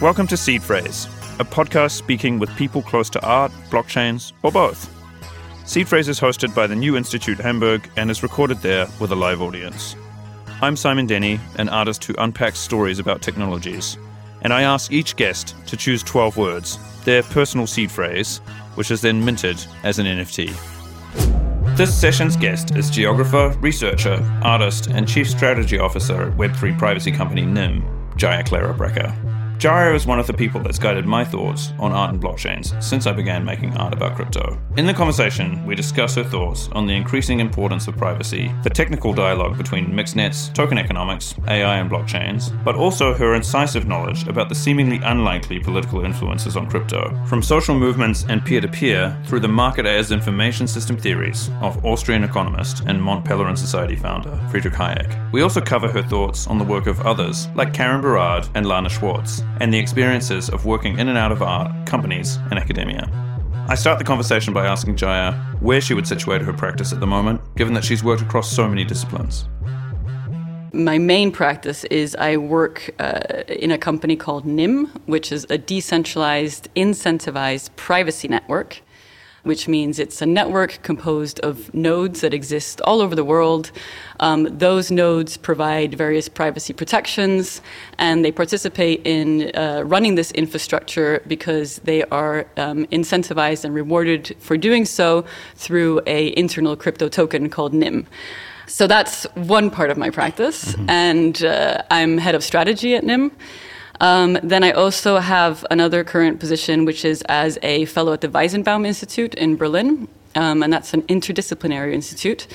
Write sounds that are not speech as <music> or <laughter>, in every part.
Welcome to Seed Phrase, a podcast speaking with people close to art, blockchains, or both. Seed Phrase is hosted by the New Institute Hamburg and is recorded there with a live audience. I'm Simon Denny, an artist who unpacks stories about technologies, and I ask each guest to choose 12 words, their personal seed phrase, which is then minted as an NFT. This session's guest is geographer, researcher, artist, and chief strategy officer at Web3 privacy company Nym, Jaya Klara Brekke. Jaya is one of the people that's guided my thoughts on art and blockchains since I began making art about crypto. In the conversation, we discuss her thoughts on the increasing importance of privacy, the technical dialogue between mixnets, token economics, AI, and blockchains, but also her incisive knowledge about the seemingly unlikely political influences on crypto, from social movements and peer to peer through the market as information system theories of Austrian economist and Mont Pelerin Society founder Friedrich Hayek. We also cover her thoughts on the work of others like Karen Barad and Lana Swartz and the experiences of working in and out of art, companies, and academia. I start the conversation by asking Jaya where she would situate her practice at the moment, given that she's worked across so many disciplines. My main practice is I work uh, in a company called Nym, which is a decentralized, incentivized privacy network which means it's a network composed of nodes that exist all over the world. Um, those nodes provide various privacy protections, and they participate in uh, running this infrastructure because they are um, incentivized and rewarded for doing so through a internal crypto token called Nym. So that's one part of my practice, mm-hmm. and uh, I'm head of strategy at Nym. Um, then I also have another current position, which is as a fellow at the Weizenbaum Institute in Berlin. Um, and that's an interdisciplinary institute.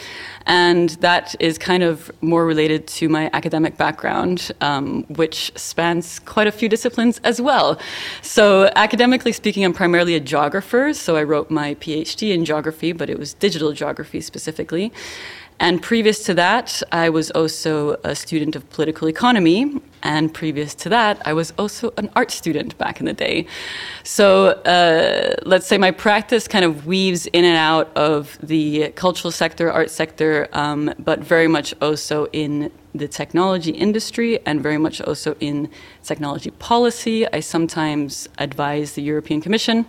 And that is kind of more related to my academic background, um, which spans quite a few disciplines as well. So, academically speaking, I'm primarily a geographer. So, I wrote my PhD in geography, but it was digital geography specifically. And previous to that, I was also a student of political economy. And previous to that, I was also an art student back in the day. So uh, let's say my practice kind of weaves in and out of the cultural sector, art sector, um, but very much also in the technology industry and very much also in technology policy. I sometimes advise the European Commission.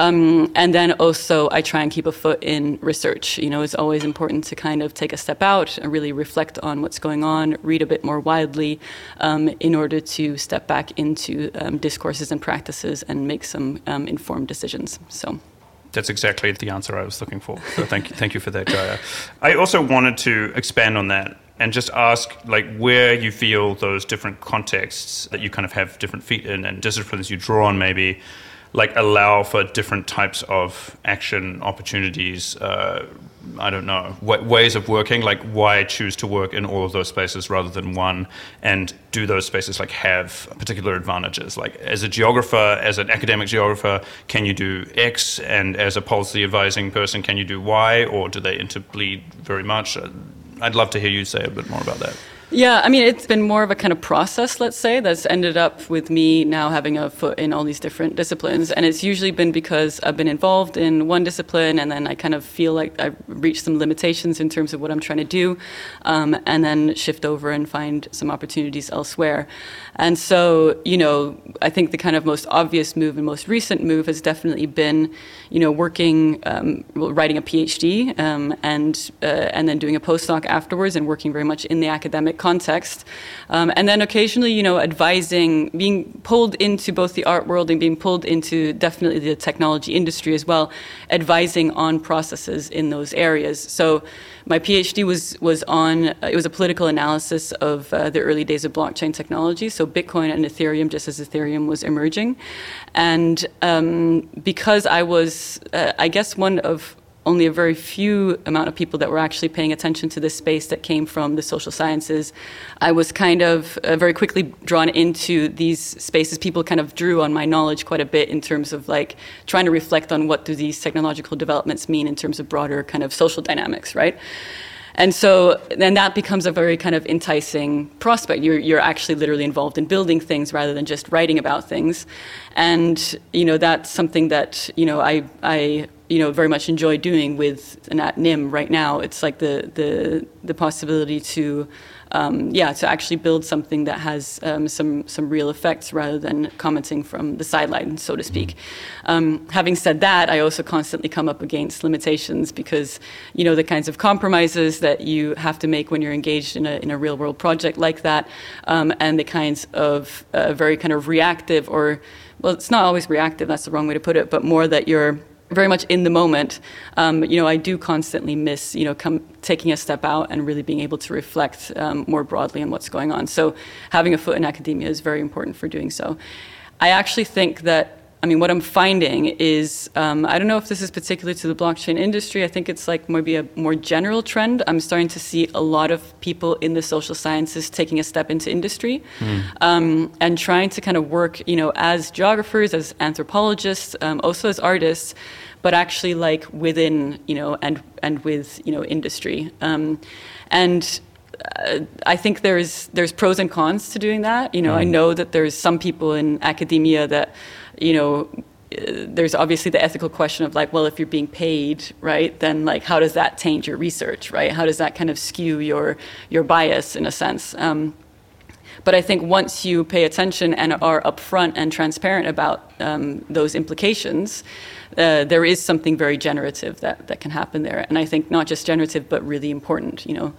Um, and then also, I try and keep a foot in research. You know, it's always important to kind of take a step out and really reflect on what's going on, read a bit more widely, um, in order to step back into um, discourses and practices and make some um, informed decisions. So. That's exactly the answer I was looking for. So thank you, thank you for that, Jaya. I also wanted to expand on that and just ask like where you feel those different contexts that you kind of have different feet in and disciplines you draw on maybe like allow for different types of action opportunities uh, i don't know ways of working like why choose to work in all of those spaces rather than one? And do those spaces like have particular advantages? Like as a geographer as an academic geographer can you do x? And as a policy advising person can you do y? Or do they interbleed very much? I'd love to hear you say a bit more about that yeah, I mean, it's been more of a kind of process, let's say, that's ended up with me now having a foot in all these different disciplines. And it's usually been because I've been involved in one discipline and then I kind of feel like I've reached some limitations in terms of what I'm trying to do, um, and then shift over and find some opportunities elsewhere. And so, you know, I think the kind of most obvious move and most recent move has definitely been, you know, working, um, writing a PhD um, and, uh, and then doing a postdoc afterwards and working very much in the academic context. Um, and then occasionally, you know, advising, being pulled into both the art world and being pulled into definitely the technology industry as well, advising on processes in those areas. So my PhD was was on it was a political analysis of uh, the early days of blockchain technology, so Bitcoin and Ethereum, just as Ethereum was emerging, and um, because I was, uh, I guess, one of only a very few amount of people that were actually paying attention to this space that came from the social sciences. I was kind of uh, very quickly drawn into these spaces. People kind of drew on my knowledge quite a bit in terms of like trying to reflect on what do these technological developments mean in terms of broader kind of social dynamics, right? And so then that becomes a very kind of enticing prospect. You're, you're actually literally involved in building things rather than just writing about things. And, you know, that's something that, you know, I, I you know very much enjoy doing with at Nym right now. It's like the the the possibility to um, yeah, to actually build something that has um, some some real effects rather than commenting from the sideline, so to speak. Um, having said that, I also constantly come up against limitations because you know the kinds of compromises that you have to make when you're engaged in a in a real world project like that, um, and the kinds of uh, very kind of reactive or well, it's not always reactive. That's the wrong way to put it, but more that you're very much in the moment. Um, you know, I do constantly miss, you know, come, taking a step out and really being able to reflect um, more broadly on what's going on. So having a foot in academia is very important for doing so. I actually think that I mean, what I'm finding is um, I don't know if this is particular to the blockchain industry. I think it's like maybe a more general trend. I'm starting to see a lot of people in the social sciences taking a step into industry mm. um, and trying to kind of work, you know, as geographers, as anthropologists, um, also as artists, but actually like within, you know, and and with you know industry um, and. Uh, I think there's there's pros and cons to doing that. You know, mm. I know that there's some people in academia that you know, there's obviously the ethical question of like, well, if you're being paid, right, then like, how does that taint your research, right? How does that kind of skew your your bias in a sense? Um, but I think once you pay attention and are upfront and transparent about um, those implications, uh, there is something very generative that, that can happen there. And I think not just generative, but really important, you know.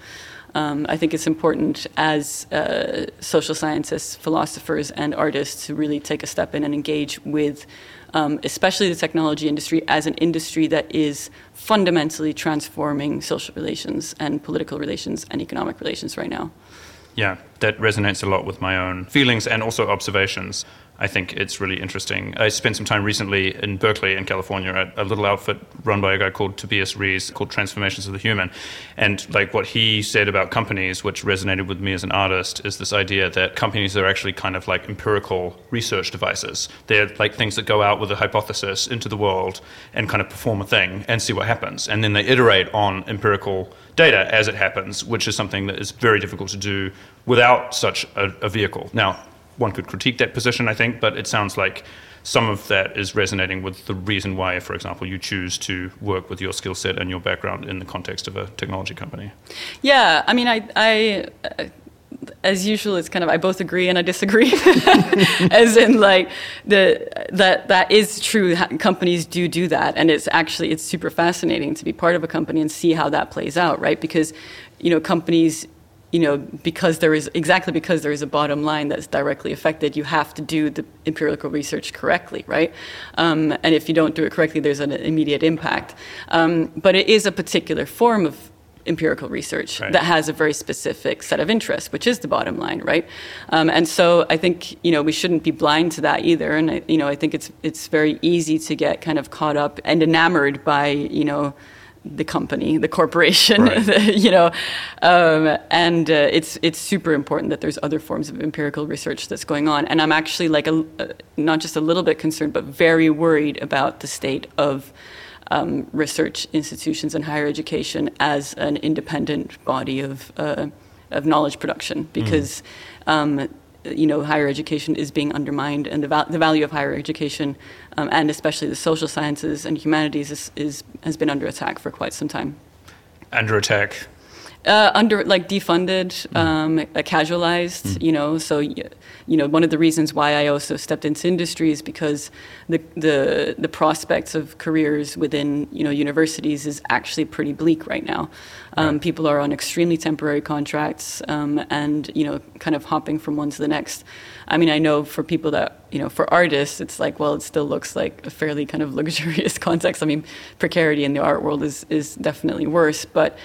Um, I think it's important as uh, social scientists, philosophers, and artists to really take a step in and engage with, um, especially the technology industry, as an industry that is fundamentally transforming social relations and political relations and economic relations right now. Yeah, that resonates a lot with my own feelings and also observations. I think it's really interesting. I spent some time recently in Berkeley, in California, at a little outfit run by a guy called Tobias Rees called Transformations of the Human. And like what he said about companies, which resonated with me as an artist, is this idea that companies are actually kind of like empirical research devices. They're like things that go out with a hypothesis into the world and kind of perform a thing and see what happens. And then they iterate on empirical data as it happens, which is something that is very difficult to do without such a, a vehicle. Now, one could critique that position, I think, but it sounds like some of that is resonating with the reason why, for example, you choose to work with your skill set and your background in the context of a technology company. Yeah, I mean, I, I as usual, it's kind of I both agree and I disagree. <laughs> as in, like the that that is true. Companies do do that, and it's actually it's super fascinating to be part of a company and see how that plays out, right? Because you know, companies you know, because there is exactly because there is a bottom line that's directly affected, you have to do the empirical research correctly, right? Um, and if you don't do it correctly, there's an immediate impact. Um, but it is a particular form of empirical research right. that has a very specific set of interests, which is the bottom line, right? Um, and so I think you know we shouldn't be blind to that either. And I, you know I think it's it's very easy to get kind of caught up and enamored by you know the company, the corporation, right. <laughs> you know, um, and uh, it's it's super important that there's other forms of empirical research that's going on. And I'm actually like a, uh, not just a little bit concerned, but very worried about the state of um, research institutions and higher education as an independent body of uh, of knowledge production, because. Mm. Um, you know, higher education is being undermined, and the, the value of higher education, um, and especially the social sciences and humanities, is, is, has been under attack for quite some time. Under attack uh, under like defunded, mm. um, uh, casualized, mm. you know. So, you know, one of the reasons why I also stepped into industry is because the the the prospects of careers within you know universities is actually pretty bleak right now. Um, right. People are on extremely temporary contracts um, and you know kind of hopping from one to the next. I mean, I know for people that you know for artists, it's like well, it still looks like a fairly kind of <laughs> luxurious context. I mean, precarity in the art world is is definitely worse, but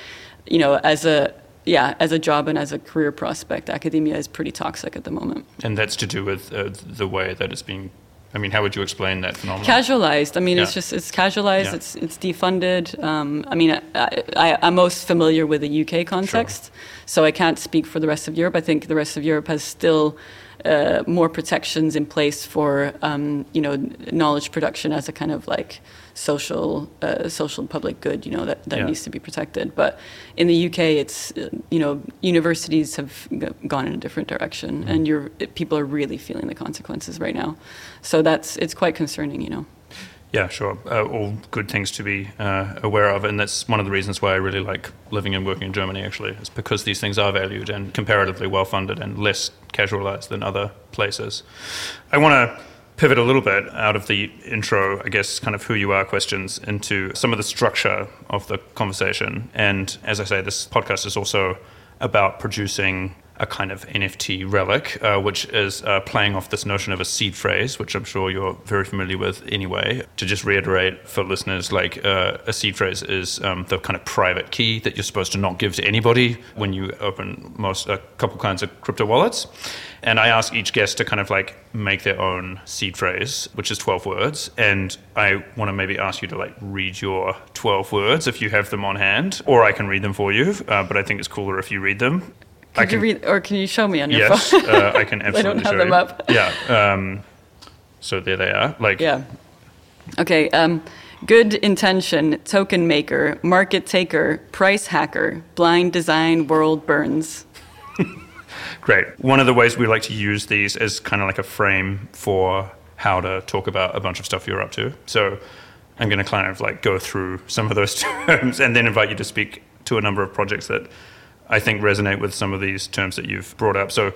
you know, as a yeah, as a job and as a career prospect, academia is pretty toxic at the moment. And that's to do with uh, the way that it's being. I mean, how would you explain that phenomenon? Casualized. I mean, yeah. it's just it's casualized. Yeah. It's it's defunded. Um, I mean, I, I, am most familiar with the UK context, sure. so I can't speak for the rest of Europe. I think the rest of Europe has still uh, more protections in place for um, you know knowledge production as a kind of like social uh, social public good you know that, that yeah. needs to be protected but in the UK it's uh, you know universities have gone in a different direction mm. and you're people are really feeling the consequences right now so that's it's quite concerning you know Yeah, sure. Uh, all good things to be uh, aware of, and that's one of the reasons why I really like living and working in Germany. Actually, is because these things are valued and comparatively well funded and less casualized than other places. I want to pivot a little bit out of the intro, I guess, kind of who you are questions into some of the structure of the conversation. And as I say, this podcast is also about producing a kind of NFT relic, uh, which is uh, playing off this notion of a seed phrase, which I'm sure you're very familiar with anyway. To just reiterate for listeners, like uh, a seed phrase is um, the kind of private key that you're supposed to not give to anybody when you open most a couple kinds of crypto wallets. And I ask each guest to kind of like make their own seed phrase, which is 12 words. And I want to maybe ask you to like read your 12 words if you have them on hand, or I can read them for you. Uh, but I think it's cooler if you read them. Could can, you read, or can you show me on your yes, phone? Yes, uh, I <laughs> can absolutely I don't have show them you. up. Yeah. Um, so there they are. Like. Yeah. Okay. Um, good intention, token maker, market taker, price hacker, blind design, world burns. <laughs> Great. One of the ways we like to use these is kind of like a frame for how to talk about a bunch of stuff you're up to. So I'm going to kind of like go through some of those <laughs> terms and then invite you to speak to a number of projects that I think resonate with some of these terms that you've brought up. So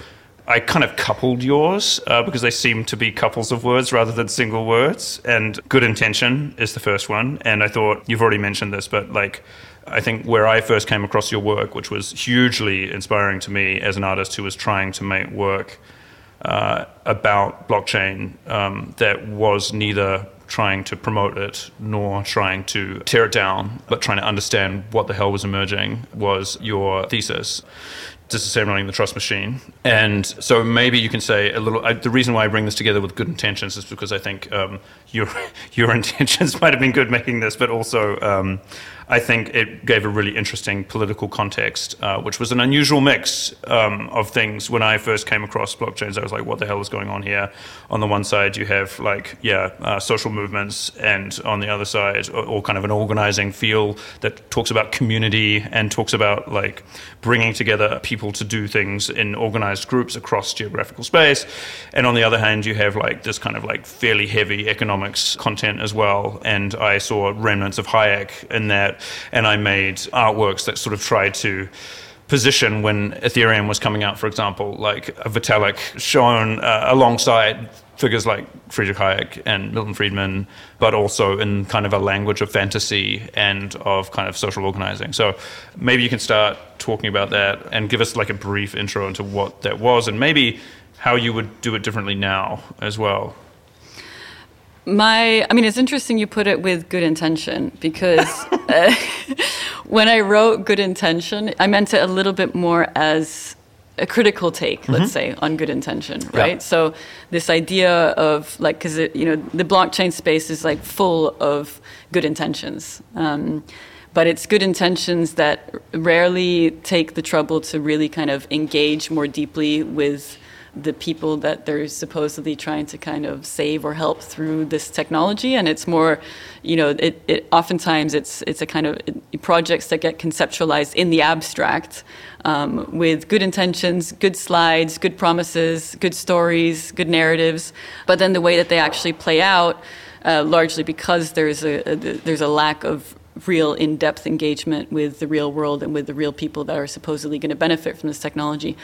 I kind of coupled yours uh, because they seem to be couples of words rather than single words. And good intention is the first one. And I thought you've already mentioned this, but like I think where I first came across your work, which was hugely inspiring to me as an artist who was trying to make work uh, about blockchain um, that was neither trying to promote it nor trying to tear it down, but trying to understand what the hell was emerging was your thesis disassembling the trust machine. And so maybe you can say a little. I, the reason why I bring this together with good intentions is because I think um, your <laughs> your intentions <laughs> might have been good making this, but also um, I think it gave a really interesting political context, uh, which was an unusual mix um, of things. When I first came across blockchains, I was like, "What the hell is going on here?" On the one side, you have like, yeah, uh, social movements, and on the other side, all kind of an organizing feel that talks about community and talks about like bringing together people to do things in organized groups across geographical space. And on the other hand, you have like this kind of like fairly heavy economics content as well. And I saw remnants of Hayek in that and I made artworks that sort of tried to position when Ethereum was coming out, for example, like a Vitalik shown uh, alongside figures like Friedrich Hayek and Milton Friedman, but also in kind of a language of fantasy and of kind of social organizing. So maybe you can start talking about that and give us like a brief intro into what that was and maybe how you would do it differently now as well my i mean it's interesting you put it with good intention because <laughs> uh, <laughs> when i wrote good intention i meant it a little bit more as a critical take mm-hmm. let's say on good intention right yeah. so this idea of like because you know the blockchain space is like full of good intentions um, but it's good intentions that rarely take the trouble to really kind of engage more deeply with the people that they're supposedly trying to kind of save or help through this technology. And it's more you know it, it oftentimes it's it's a kind of it, projects that get conceptualized in the abstract um, with good intentions good slides good promises good stories good narratives. But then the way that they actually play out uh, largely because there's a, a, there's a lack of real in-depth engagement with the real world and with the real people that are supposedly going to benefit from this technology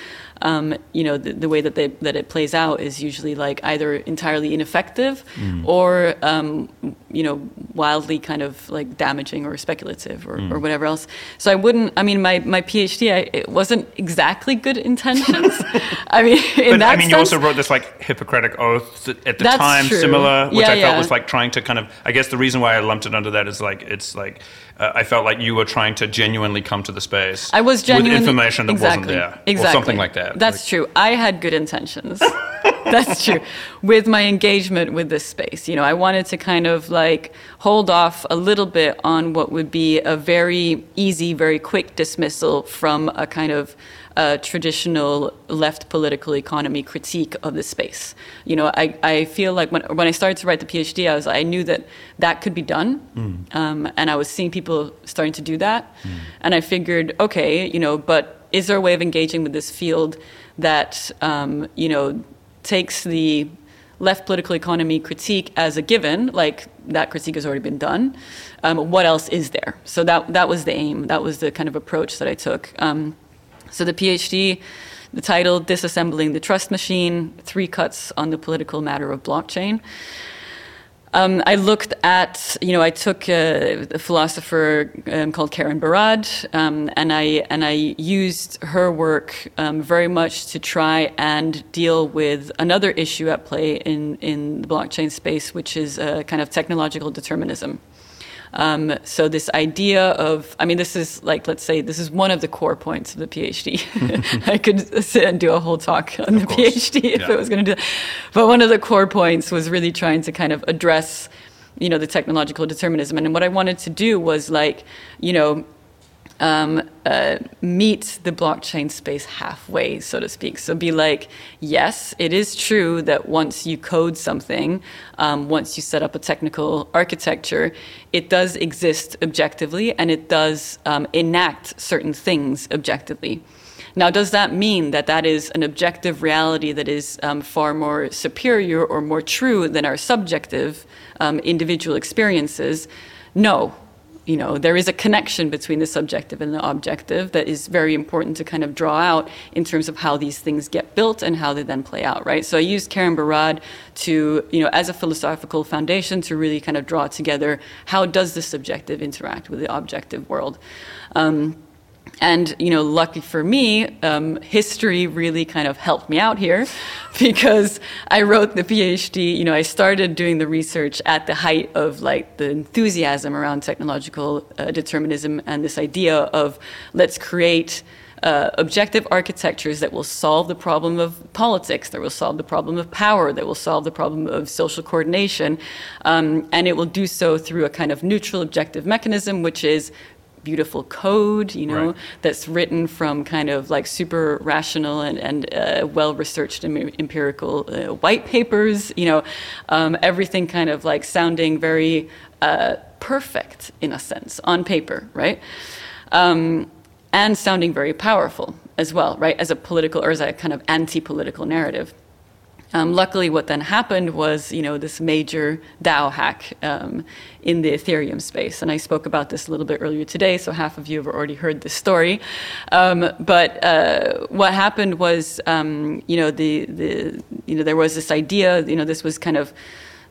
um, you know the, the, way that they that it plays out is usually like either entirely ineffective mm. or um, you know wildly kind of like damaging or speculative or, mm. or whatever else so i wouldn't i mean my, my phd I, it wasn't exactly good intentions <laughs> i mean in but, that i mean sense, you also wrote this like hippocratic oath at the time true. similar which yeah, i yeah. felt was like trying to kind of i guess the reason why i lumped it under that is like it's like uh, I felt like you were trying to genuinely come to the space. I was genuinely with information that exactly, wasn't there, exactly. or something like that. That's like, true. I had good intentions. <laughs> That's true. With my engagement with this space, you know, I wanted to kind of like hold off a little bit on what would be a very easy, very quick dismissal from a kind of a traditional left political economy critique of the space. You know, I, I feel like when, when I started to write the PhD, I was I knew that that could be done, mm. um, and I was seeing people starting to do that, mm. and I figured, okay, you know, but is there a way of engaging with this field that um, you know takes the left political economy critique as a given, like that critique has already been done. Um, what else is there? So that that was the aim. That was the kind of approach that I took. So the PhD, the title "Disassembling the Trust Machine: Three Cuts on the Political Matter of Blockchain." Um, I looked at, you know, I took a, a philosopher um, called Karen Barad, um, and I and I used her work um, very much to try and deal with another issue at play in in the blockchain space, which is a kind of technological determinism. Um, so this idea of, I mean, this is like, let's say, this is one of the core points of the PhD. <laughs> <laughs> I could sit and do a whole talk on of the course. PhD if yeah. it was going to do that. But one of the core points was really trying to kind of address, you know, the technological determinism. And what I wanted to do was like, you know, um, uh, meet the blockchain space halfway, so to speak. So be like, yes, it is true that once you code something, um, once you set up a technical architecture, it does exist objectively and it does um, enact certain things objectively. Now, does that mean that that is an objective reality that is um, far more superior or more true than our subjective um, individual experiences? No, you know, there is a connection between the subjective and the objective that is very important to kind of draw out in terms of how these things get built and how they then play out, right? So I used Karen Barad to, you know, as a philosophical foundation to really kind of draw together how does the subjective interact with the objective world. Um, and you know lucky for me um, history really kind of helped me out here <laughs> because i wrote the phd you know i started doing the research at the height of like the enthusiasm around technological uh, determinism and this idea of let's create uh, objective architectures that will solve the problem of politics, that will solve the problem of power, that will solve the problem of social coordination. Um, and it will do so through a kind of neutral objective mechanism, which is beautiful code, you know, right. that's written from kind of like super rational and, and uh, well researched empirical uh, white papers, you know, um, everything kind of like sounding very uh, perfect in a sense on paper, right? Um, and sounding very powerful as well, right, as a political or as a kind of anti political narrative. Um, luckily, what then happened was, you know, this major DAO hack um, in the Ethereum space, and I spoke about this a little bit earlier today. So half of you have already heard this story. Um, but uh, what happened was, um, you know, the the you know there was this idea, you know, this was kind of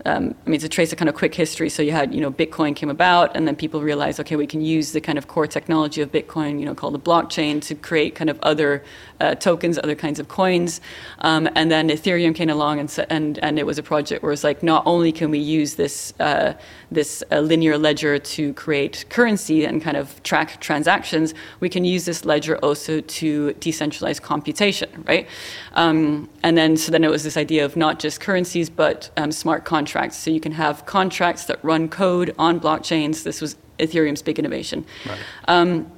um, I mean, to trace a kind of quick history, so you had, you know, Bitcoin came about, and then people realized, okay, we can use the kind of core technology of Bitcoin, you know, called the blockchain, to create kind of other uh, tokens, other kinds of coins. Um, and then Ethereum came along, and, and and it was a project where it's like, not only can we use this uh, this uh, linear ledger to create currency and kind of track transactions, we can use this ledger also to decentralize computation, right? Um, and then so then it was this idea of not just currencies, but um, smart contracts contracts. So you can have contracts that run code on blockchains. This was Ethereum's big innovation. Right. Um,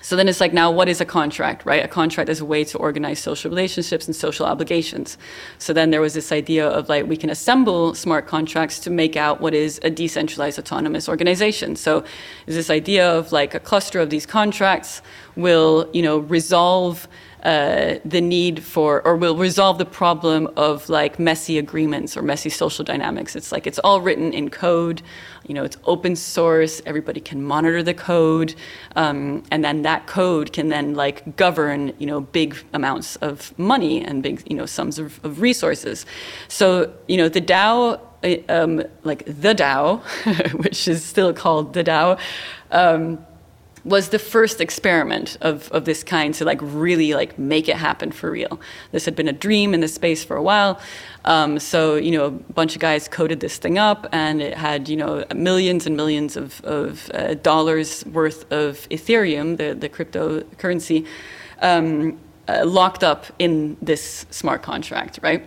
so then it's like, now what is a contract, right? A contract is a way to organize social relationships and social obligations. So then there was this idea of like, we can assemble smart contracts to make out what is a decentralized autonomous organization. So there's this idea of like a cluster of these contracts will, you know, resolve uh, the need for, or will resolve the problem of like messy agreements or messy social dynamics. It's like it's all written in code, you know, it's open source, everybody can monitor the code, um, and then that code can then like govern, you know, big amounts of money and big, you know, sums of, of resources. So, you know, the DAO, uh, um, like the DAO, <laughs> which is still called the DAO, um, was the first experiment of, of this kind to like really like make it happen for real. This had been a dream in the space for a while. Um, so you know, a bunch of guys coded this thing up, and it had you know millions and millions of, of uh, dollars worth of Ethereum, the the cryptocurrency, um, uh, locked up in this smart contract, right?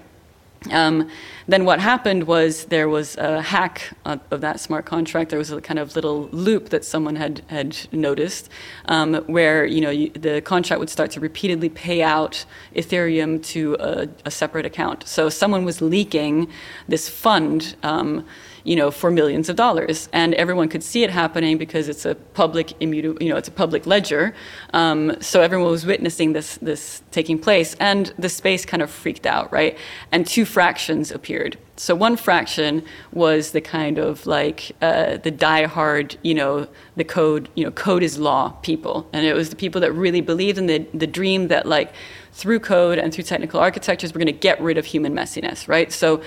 Um, then what happened was there was a hack of, that smart contract. There was a kind of little loop that someone had had noticed, um, where you know you, the contract would start to repeatedly pay out Ethereum to a, a separate account. So someone was leaking this fund. Um, you know, for millions of dollars, and everyone could see it happening because it's a public immutable, you know, it's a public ledger. Um, so everyone was witnessing this this taking place, and the space kind of freaked out, right? And two fractions appeared. So one fraction was the kind of like uh, the die-hard, you know, the code, you know, code is law people, and it was the people that really believed in the the dream that like through code and through technical architectures we're going to get rid of human messiness, right? So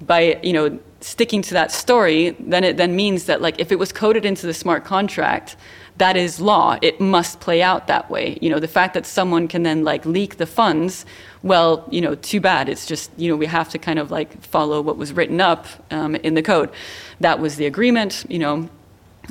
by you know sticking to that story, then it then means that like if it was coded into the smart contract, that is law. It must play out that way. You know, the fact that someone can then like leak the funds, well, you know, too bad. It's just you know we have to kind of like follow what was written up um, in the code. That was the agreement. You know,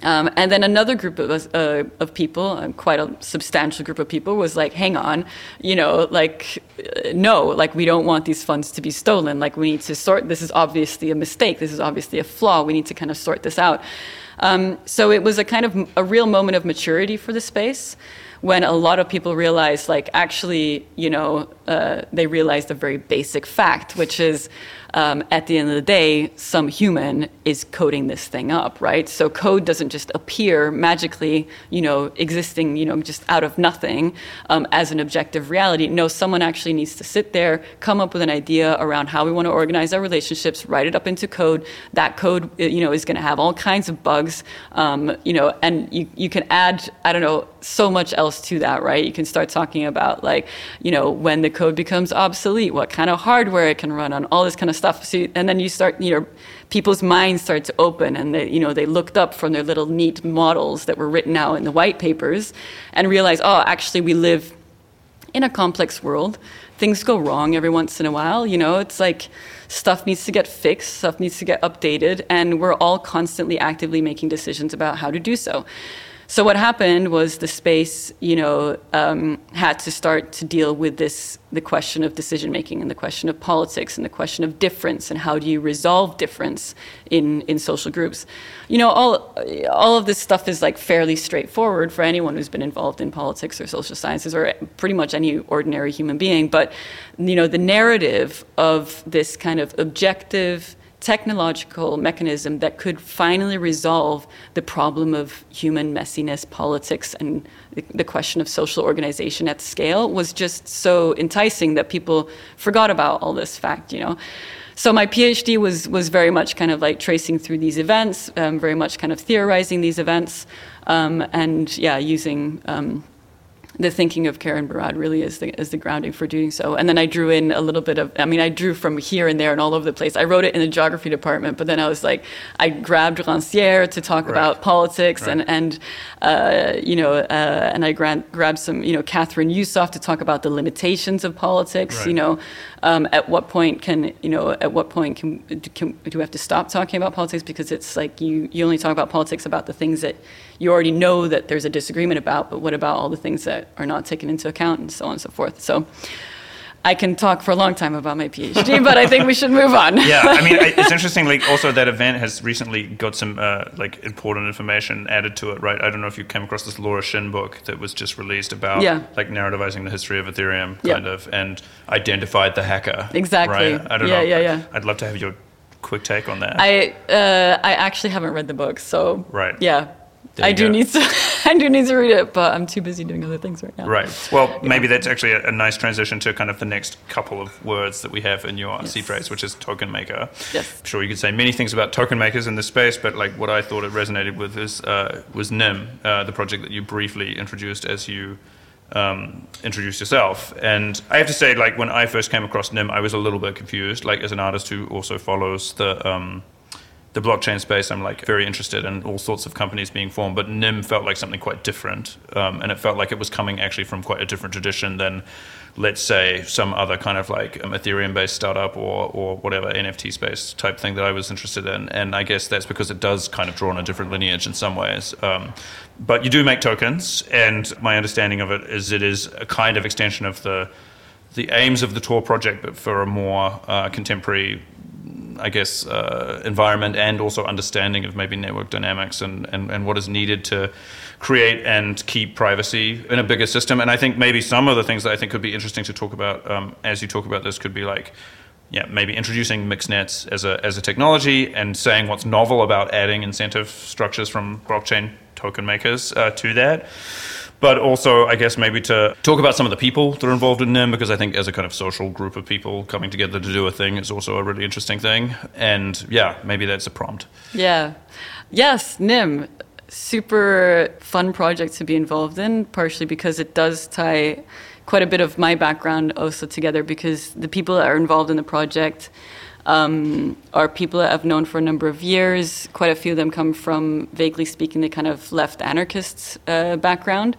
um, and then another group of, uh, of people, uh, quite a substantial group of people, was like, hang on, you know, like, uh, no, like, we don't want these funds to be stolen. Like, we need to sort, this is obviously a mistake. This is obviously a flaw. We need to kind of sort this out. Um, so it was a kind of a real moment of maturity for the space when a lot of people realized, like, actually, you know, uh, they realized a very basic fact, which is um, at the end of the day, some human is coding this thing up, right? So code doesn't just appear magically, you know, existing, you know, just out of nothing um, as an objective reality. No, someone actually needs to sit there, come up with an idea around how we want to organize our relationships, write it up into code. That code, uh, you know, is going to have all kinds of bugs, um, you know, and you, you can add, I don't know, so much else to that, right? You can start talking about like, you know, when the code becomes obsolete, what kind of hardware it can run on, all this kind of stuff. So, and then you start, you know, people's minds start to open, and they, you know, they looked up from their little neat models that were written out in the white papers, and realized, oh, actually, we live in a complex world. Things go wrong every once in a while. You know, it's like stuff needs to get fixed, stuff needs to get updated, and we're all constantly actively making decisions about how to do so. So what happened was the space, you know, um, had to start to deal with this, the question of decision making and the question of politics and the question of difference and how do you resolve difference in, in social groups. You know, all, all of this stuff is like fairly straightforward for anyone who's been involved in politics or social sciences or pretty much any ordinary human being. But, you know, the narrative of this kind of objective, technological mechanism that could finally resolve the problem of human messiness, politics, and the question of social organization at scale was just so enticing that people forgot about all this fact, you know. So my PhD was was very much kind of like tracing through these events, um, very much kind of theorizing these events, um, and yeah, using. Um, the thinking of Karen Barad really is the, is the grounding for doing so. And then I drew in a little bit of, I mean, I drew from here and there and all over the place. I wrote it in the geography department, but then I was like, I grabbed Rancière to talk right. about politics right. and, and uh, you know, uh, and I grabbed, grabbed some, you know, Kathryn Yusoff to talk about the limitations of politics, right. you know, um, at what point can, you know, at what point can, can, do we have to stop talking about politics because it's like you, you only talk about politics about the things that you already know that there's a disagreement about, but what about all the things that are not taken into account and so on and so forth. So I can talk for a long time about my PhD, <laughs> but I think we should move on. yeah, I mean, it's <laughs> interesting. Like, also that event has recently got some uh, like important information added to it, right? I don't know if you came across this Laura Shin book that was just released about yeah. like narrativizing the history of Ethereum, kind yeah. of, and identified the hacker. Exactly. Right? I don't yeah, know. Yeah, yeah. I'd love to have your quick take on that. I uh, I actually haven't read the book, so right. Yeah, I do go. need to <laughs> I do need to read it, but I'm too busy doing other things right now. Right. Well, yeah. maybe that's actually a, a, nice transition to kind of the next couple of words that we have in your yes. seed phrase, which is token maker. Yes. I'm sure you could say many things about token makers in this space, but like what I thought it resonated with is uh, was Nym, uh, the project that you briefly introduced as you um, introduced yourself. And I have to say, like when I first came across Nym, I was a little bit confused. Like as an artist who also follows the um, the blockchain space, I'm like very interested in all sorts of companies being formed, but Nym felt like something quite different, um, and it felt like it was coming actually from quite a different tradition than, let's say, some other kind of like um, Ethereum-based startup or or whatever NFT space type thing that I was interested in. And I guess that's because it does kind of draw on a different lineage in some ways. Um, but you do make tokens, and my understanding of it is it is a kind of extension of the the aims of the Tor project, but for a more uh, contemporary I guess, uh, environment and also understanding of maybe network dynamics and, and, and what is needed to create and keep privacy in a bigger system. And I think maybe some of the things that I think could be interesting to talk about um, as you talk about this could be like yeah, maybe introducing mixnets as a as a technology and saying what's novel about adding incentive structures from blockchain token makers uh, to that. But also, I guess maybe to talk about some of the people that are involved in Nym, because I think as a kind of social group of people coming together to do a thing is also a really interesting thing. And yeah, maybe that's a prompt. Yeah. Yes, Nym. Super fun project to be involved in, partially because it does tie quite a bit of my background also together because the people that are involved in the project um, are people that I've known for a number of years. Quite a few of them come from, vaguely speaking, the kind of left anarchist uh, background.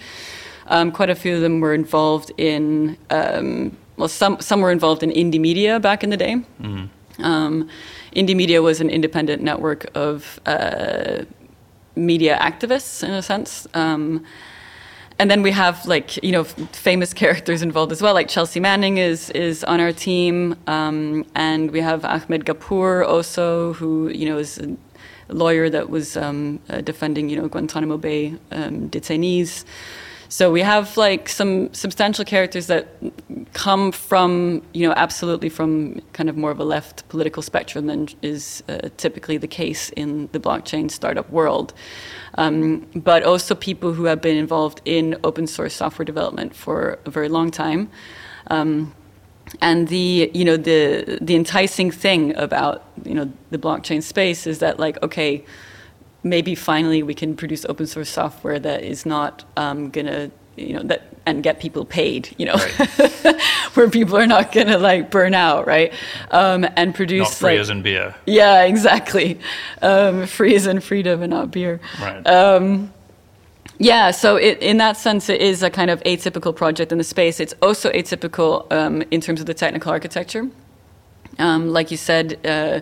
Um, quite a few of them were involved in, um, well, some, some were involved in Indymedia back in the day. Mm-hmm. Um, Indymedia was an independent network of uh, media activists, in a sense. And then we have like you know famous <laughs> characters involved as well. Like Chelsea Manning is is on our team, um, and we have Ahmed Ghappour also, who you know is a lawyer that was um, uh, defending you know Guantanamo Bay um, detainees. So we have like some substantial characters that come from, you know, absolutely from kind of more of a left political spectrum than is uh, typically the case in the blockchain startup world. Um, but also people who have been involved in open source software development for a very long time. Um, and the you know the the enticing thing about you know the blockchain space is that like okay maybe finally we can produce open source software that is not um, gonna you know that and get people paid you know right. <laughs> where people are not gonna like burn out right um, and produce not free like, as in beer yeah exactly um, free as in freedom and not beer right um, yeah, so it, in that sense, it is a kind of atypical project in the space. It's also atypical um, in terms of the technical architecture. Um, like you said, uh,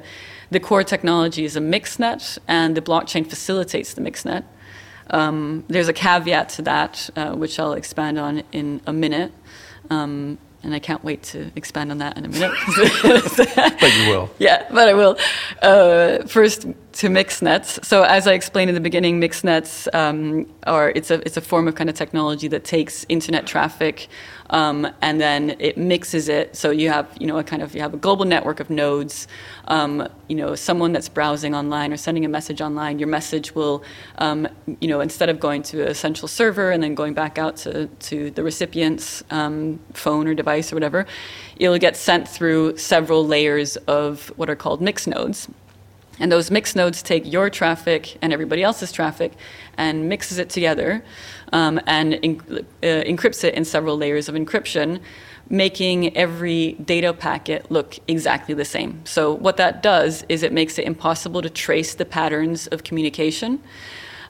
the core technology is a mixnet, and the blockchain facilitates the mixnet. Um, there's a caveat to that, uh, which I'll expand on in a minute. Um, and I can't wait to expand on that in a minute. <laughs> but you will. Yeah, but I will. Uh, first, to mixnets. So, as I explained in the beginning, mixnets um, are it's a it's a form of kind of technology that takes internet traffic um, and then it mixes it. So you have, you know, a kind of you have a global network of nodes. Um, you know, someone that's browsing online or sending a message online, your message will, um, you know, instead of going to a central server and then going back out to to the recipient's um, phone or device or whatever, it'll get sent through several layers of what are called mix nodes. And those mix nodes take your traffic and everybody else's traffic and mixes it together um, and in, uh, encrypts it in several layers of encryption, making every data packet look exactly the same. So, what that does is it makes it impossible to trace the patterns of communication.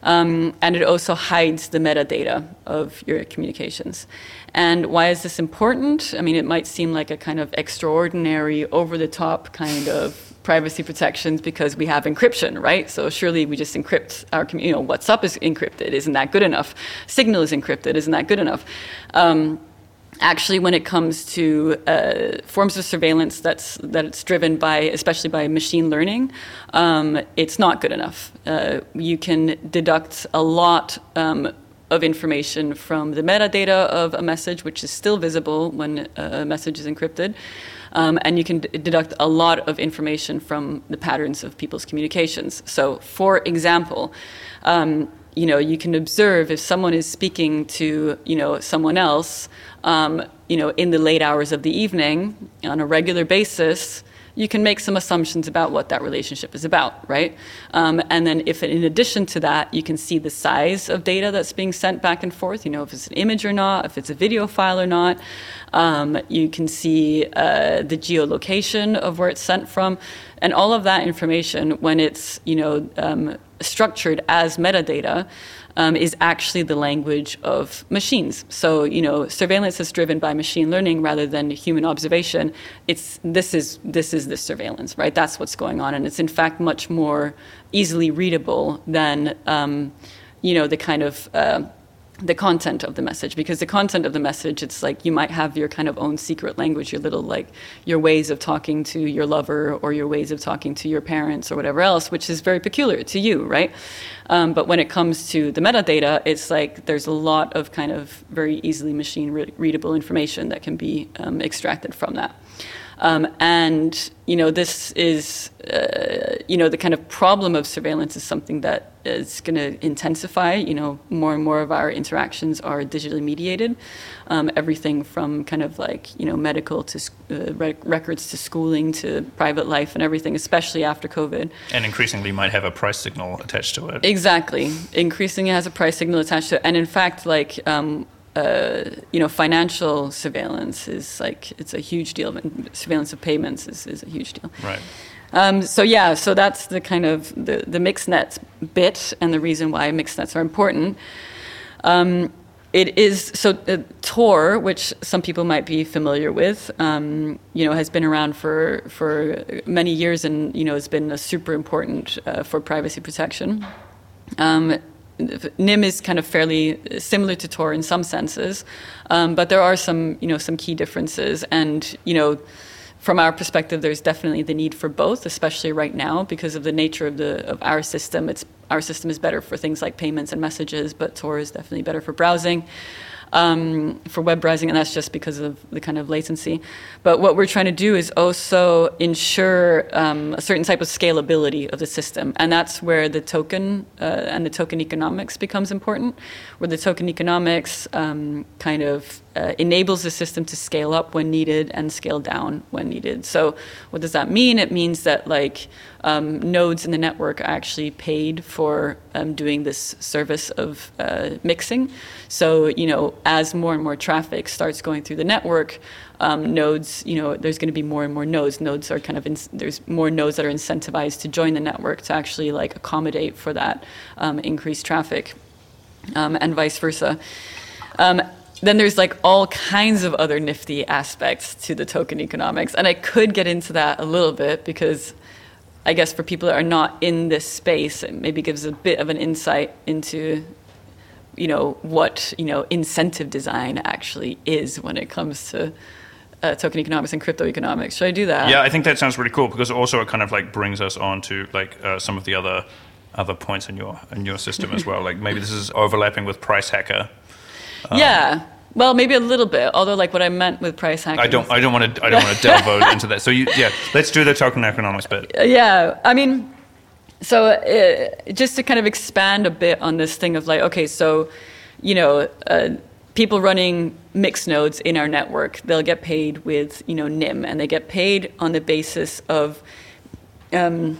Um, and it also hides the metadata of your communications. And why is this important? I mean, it might seem like a kind of extraordinary, over the top kind of privacy protections because we have encryption, right? So surely we just encrypt our, you know, WhatsApp is encrypted. Isn't that good enough? Signal is encrypted. Isn't that good enough? Um, actually, when it comes to uh, forms of surveillance that's that it's driven by, especially by machine learning, um, it's not good enough. Uh, you can deduct a lot. Um, of information from the metadata of a message, which is still visible when a message is encrypted. Um, and you can d- deduct a lot of information from the patterns of people's communications. So, for example, um, you know, you can observe if someone is speaking to, you know, someone else, um, you know, in the late hours of the evening on a regular basis, you can make some assumptions about what that relationship is about, right? Um, and then if in addition to that, you can see the size of data that's being sent back and forth, you know, if it's an image or not, if it's a video file or not. Um, you can see uh, the geolocation of where it's sent from. And all of that information, when it's, you know, um, structured as metadata, um, is actually the language of machines. So, you know, surveillance is driven by machine learning rather than human observation. It's this is this is the surveillance, right? That's what's going on, and it's in fact much more easily readable than um, you know the kind of uh, the content of the message because the content of the message it's like you might have your kind of own secret language your little like your ways of talking to your lover or your ways of talking to your parents or whatever else which is very peculiar to you right? Um, but when it comes to the metadata it's like there's a lot of kind of very easily machine re- readable information that can be um, extracted from that Um, and you know, this is uh, you know the kind of problem of surveillance is something that is going to intensify. You know, more and more of our interactions are digitally mediated. Um, everything from kind of like you know medical to uh, rec- records to schooling to private life and everything, especially after COVID. And increasingly might have a price signal attached to it. Exactly, increasingly has a price signal attached to it, and in fact, like. Um, uh, you know, financial surveillance is like it's a huge deal. Surveillance of payments is, is a huge deal. Right. Um, so yeah, so that's the kind of the, the mixnets bit and the reason why mixnets are important. Um, it is so uh, Tor, which some people might be familiar with, um, you know, has been around for for many years and you know has been a super important uh, for privacy protection. Nym is kind of fairly similar to Tor in some senses, um, but there are some, you know, some key differences. And you know, from our perspective, there's definitely the need for both, especially right now because of the nature of the of our system. It's our system is better for things like payments and messages, but Tor is definitely better for browsing um, for web browsing, and that's just because of the kind of latency. But what we're trying to do is also ensure um, a certain type of scalability of the system, and that's where the token uh, and the token economics becomes important, where the token economics um, kind of uh, enables the system to scale up when needed and scale down when needed. So, what does that mean? It means that like um, nodes in the network are actually paid for um, doing this service of uh, mixing. So, you know, as more and more traffic starts going through the network, um, nodes, you know, there's going to be more and more nodes. Nodes are kind of in, there's more nodes that are incentivized to join the network to actually like accommodate for that um, increased traffic, um, and vice versa. Then there's like all kinds of other nifty aspects to the token economics. And I could get into that a little bit because I guess for people that are not in this space, it maybe gives a bit of an insight into you know what you know incentive design actually is when it comes to uh, token economics and crypto economics. Should I do that? Yeah, I think that sounds really cool because also it kind of like brings us on to like uh, some of the other other points in your in your system as well. Like maybe this is overlapping with Price Hacker um, yeah. Well, maybe a little bit. Although, like what I meant with price hacking. I don't. I don't want to. I don't want to <laughs> delve into that. So you, yeah, let's do the token economics bit. Yeah, I mean, so uh, just to kind of expand a bit on this thing of like, okay, so, you know, uh, people running mixed nodes in our network, they'll get paid with you know Nym, and they get paid on the basis of. Um,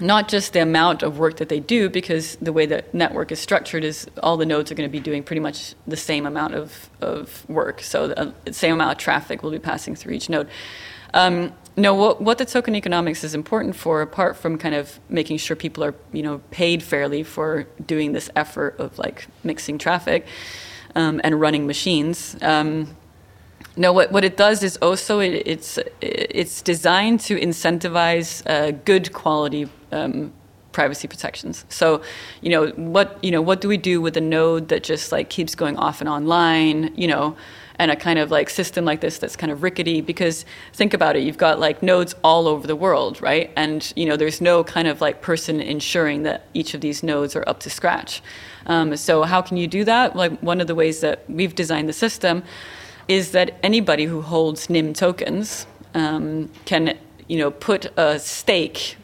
not just the amount of work that they do, because the way the network is structured is all the nodes are going to be doing pretty much the same amount of, of work. So the, the same amount of traffic will be passing through each node. Um, no, what, what the token economics is important for, apart from kind of making sure people are, you know, paid fairly for doing this effort of like mixing traffic um, and running machines. Um, no, what, what it does is also it, it's it's designed to incentivize uh, good quality um, privacy protections. So, you know, what you know, what do we do with a node that just like keeps going off and online? You know, and a kind of like system like this that's kind of rickety because think about it you've got like nodes all over the world right and you know there's no kind of like person ensuring that each of these nodes are up to scratch um, so how can you do that like one of the ways that we've designed the system is that anybody who holds Nym tokens um, can you know put a stake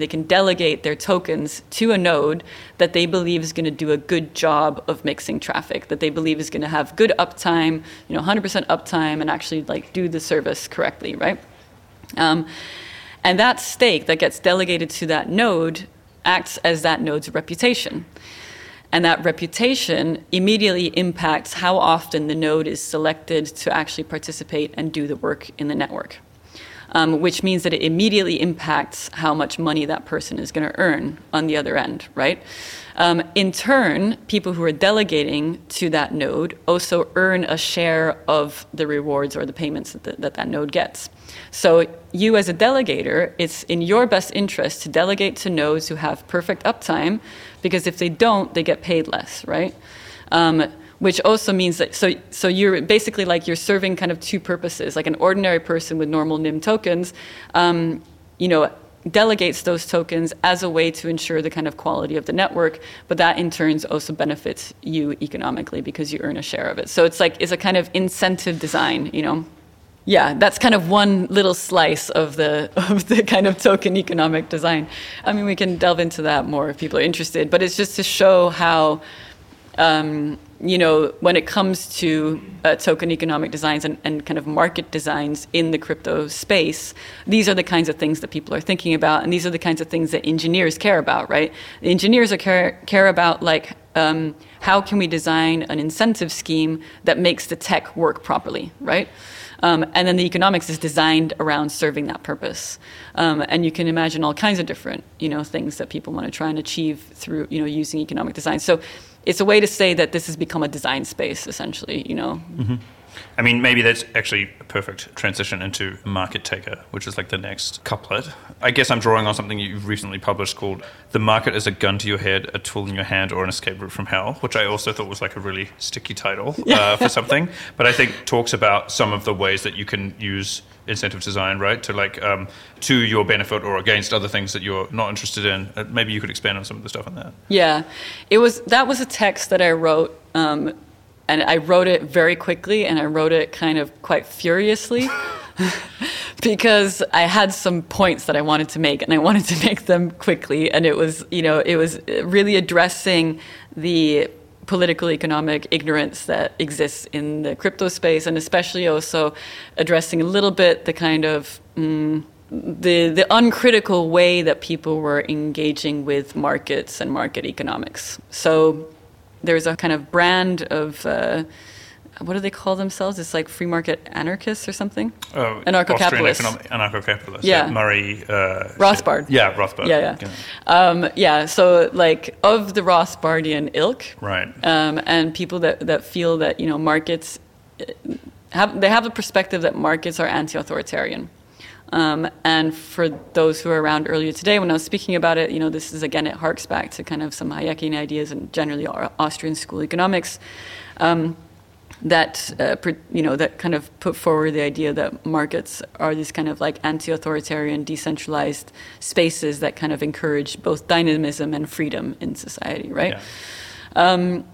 they can delegate their tokens to a node that they believe is going to do a good job of mixing traffic, that they believe is going to have good uptime, you know, 100% uptime, and actually like do the service correctly, right? Um, and that stake that gets delegated to that node acts as that node's reputation. And that reputation immediately impacts how often the node is selected to actually participate and do the work in the network um, which means that it immediately impacts how much money that person is going to earn on the other end, right? Um, in turn, people who are delegating to that node also earn a share of the rewards or the payments that the, that, that node gets. So, you as a delegator, it's in your best interest to delegate to nodes who have perfect uptime, because if they don't, they get paid less, right? Um, which also means that so so you're basically like you're serving kind of two purposes like an ordinary person with normal Nym tokens um, you know delegates those tokens as a way to ensure the kind of quality of the network but that in turns also benefits you economically because you earn a share of it so it's like it's a kind of incentive design you know yeah, that's kind of one little slice of the <laughs> of the kind of token economic design. I mean, we can delve into that more if people are interested, but it's just to show how. Um, you know, when it comes to uh, token economic designs and, and kind of market designs in the crypto space, these are the kinds of things that people are thinking about, and these are the kinds of things that engineers care about, right? Engineers are care, care about like um, how can we design an incentive scheme that makes the tech work properly, right? Um, and then the economics is designed around serving that purpose. Um, and you can imagine all kinds of different, you know, things that people want to try and achieve through, you know, using economic design. So it's a way to say that this has become a design space, essentially, you know. Mm-hmm. I mean, maybe that's actually a perfect transition into market taker, which is like the next couplet. I guess I'm drawing on something you've recently published called The Market is a Gun to Your Head, a Tool in Your Hand, or an Escape Route from Hell, which I also thought was like a really sticky title uh, for something. But I think talks about some of the ways that you can use incentive design, right, to like um, to your benefit or against other things that you're not interested in. Uh, maybe you could expand on some of the stuff on that. Yeah, it was that was a text that I wrote. Um, and I wrote it very quickly and I wrote it kind of quite furiously <laughs> because I had some points that I wanted to make and I wanted to make them quickly. And it was you know it was really addressing the political economic ignorance that exists in the crypto space and especially also addressing a little bit the kind of mm, the the uncritical way that people were engaging with markets and market economics. So there's a kind of brand of uh, what do they call themselves? It's like free market anarchists or something. Oh, anarcho-capitalists. Anarcho-capitalists. Yeah. yeah. Murray. Uh, Rothbard. Yeah, Rothbard. Yeah, yeah. Um, yeah. So like of the Rothbardian ilk. Right. Um, and people that that feel that you know markets uh, have they have the perspective that markets are anti-authoritarian. Um, and for those who are around earlier today, when I was speaking about it, you know, this is again, it harks back to kind of some Hayekian ideas and generally Austrian school economics. Um, that uh, you know that kind of put forward the idea that markets are these kind of like anti-authoritarian, decentralized spaces that kind of encourage both dynamism and freedom in society, right? Yeah. Um,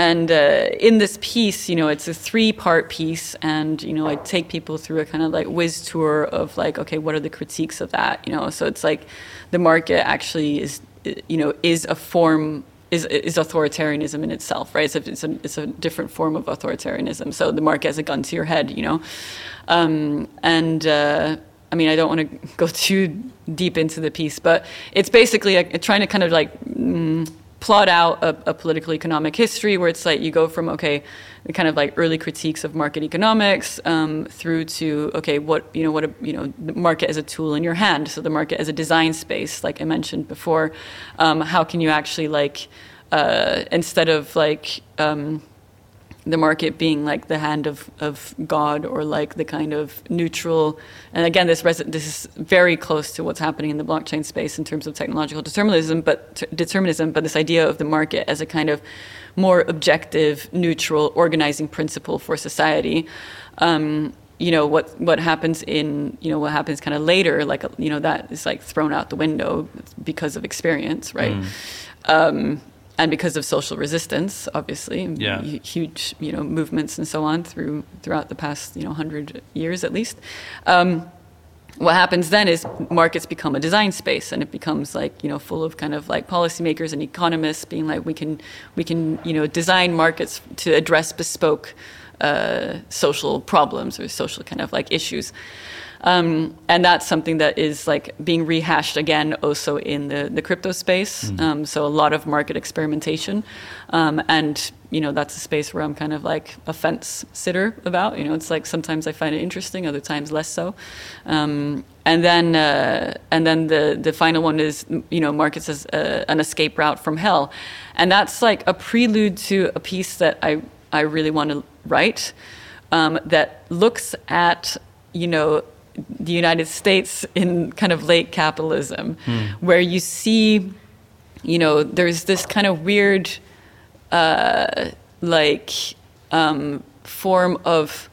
and uh, in this piece, you know, it's a three-part piece, and you know, I take people through a kind of like whiz tour of like, okay, what are the critiques of that? You know, so it's like the market actually is, you know, is a form is is authoritarianism in itself, right? It's a, it's a, it's a different form of authoritarianism. So the market has a gun to your head, you know, um, and. Uh, I mean, I don't want to <laughs> go too deep into the piece, but it's basically a, a trying to kind of like mm, plot out a, a, political economic history where it's like you go from okay kind of like early critiques of market economics um, through to okay what you know what a, you know the market as a tool in your hand so the market as a design space like i mentioned before. Um, how can you actually like uh, instead of like um, the market being like the hand of, of God or like the kind of neutral. And again, this res- this is very close to what's happening in the blockchain space in terms of technological determinism, but t- determinism. But this idea of the market as a kind of more objective, neutral organizing principle for society. Um, you know what what happens in you know what happens kind of later, like you know that is like thrown out the window because of experience, right? Mm. Um, and because of social resistance, obviously, yeah. huge you know movements and so on through throughout the past you know hundred years at least. Um, what happens then is markets become a design space, and it becomes like you know full of kind of like policymakers and economists being like we can we can you know design markets to address bespoke uh, social problems or social kind of like issues. Um, and that's something that is like being rehashed again also in the, the crypto space. Mm. Um, so a lot of market experimentation. Um, and, you know, that's a space where I'm kind of like a fence sitter about. You know, it's like sometimes I find it interesting, other times less so. Um, and then, uh, and then the, the final one is, you know, markets as a, uh, an escape route from hell. And that's like a prelude to a piece that I, I really want to write um, that looks at, you know, the United States in kind of late capitalism, mm. where you see, you know, there's this kind of weird, uh, like, um, form of,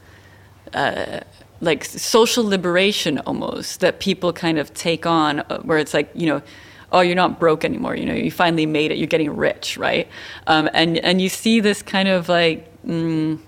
uh, like social liberation almost that people kind of take on, uh, where it's like, you know, oh, you're not broke anymore. You know, you finally made it. You're getting rich, right? Um, and and you see this kind of like. Mm,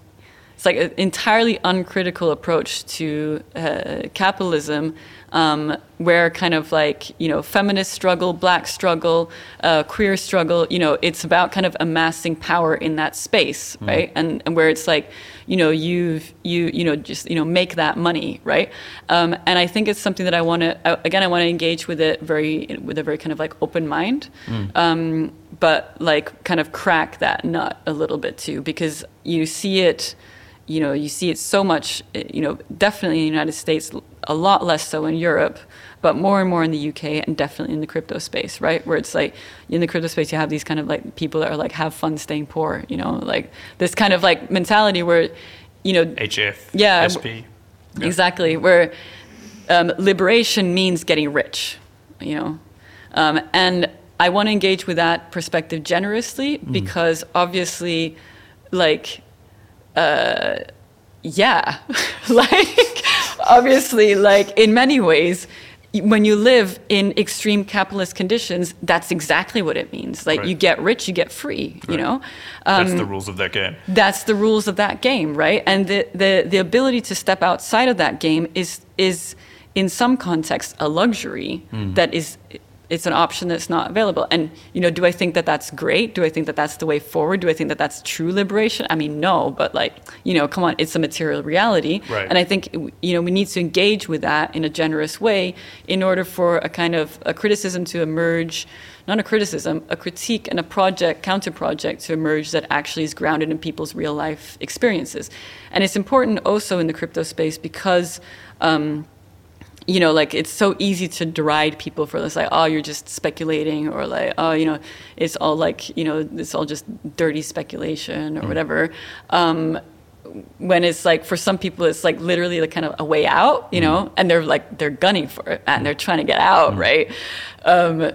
it's like an entirely uncritical approach to uh, capitalism um, where kind of like you know feminist struggle, black struggle, uh, queer struggle, you know, it's about kind of amassing power in that space, mm. right? And and where it's like you know you've you you know just you know make that money, right? Um, and I think it's something that I want to again I want to engage with it very with a very kind of like open mind. Mm. Um, but like kind of crack that nut a little bit too because you see it you know, you see it so much, you know, definitely in the United States, a lot less so in Europe, but more and more in the UK and definitely in the crypto space, right? Where it's like in the crypto space, you have these kind of like people that are like, have fun staying poor, you know, like this kind of like mentality where, you know, HF, yeah, SP. Exactly, where um, liberation means getting rich, you know. Um, and I want to engage with that perspective generously mm. because obviously, like, uh, yeah, <laughs> like obviously, like in many ways, when you live in extreme capitalist conditions, that's exactly what it means. Like right. you get rich, you get free. Right. You know, um, that's the rules of that game. That's the rules of that game, right? And the the the ability to step outside of that game is is in some contexts a luxury mm. that is it's an option that's not available. And you know, do I think that that's great? Do I think that that's the way forward? Do I think that that's true liberation? I mean, no. But like, you know, come on, it's a material reality. Right. And I think you know we need to engage with that in a generous way in order for a kind of a criticism to emerge. Not a criticism, a critique and a project, counter project to emerge that actually is grounded in people's real life experiences. And it's important also in the crypto space because um, you know, like it's so easy to deride people for this, like, oh, you're just speculating, or like, oh, you know, it's all like, you know, it's all just dirty speculation or mm. whatever. Um, when it's like for some people, it's like literally like kind of a way out, you mm. know, and they're like they're gunning for it and they're trying to get out, mm. right? Um,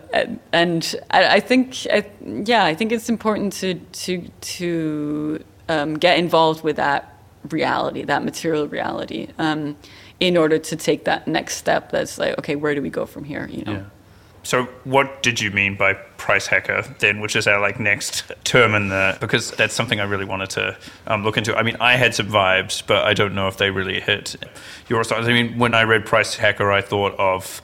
and I, I think, I, yeah, I think it's important to to to um, get involved with that reality, that material reality. Um, in order to take that next step that's like okay where do we go from here you know? Yeah. so what did you mean by price hacker then which is our like next term in the because that's something i really wanted to um, look into. I mean i had some vibes but i don't know if they really hit your style i mean when i read price hacker i thought of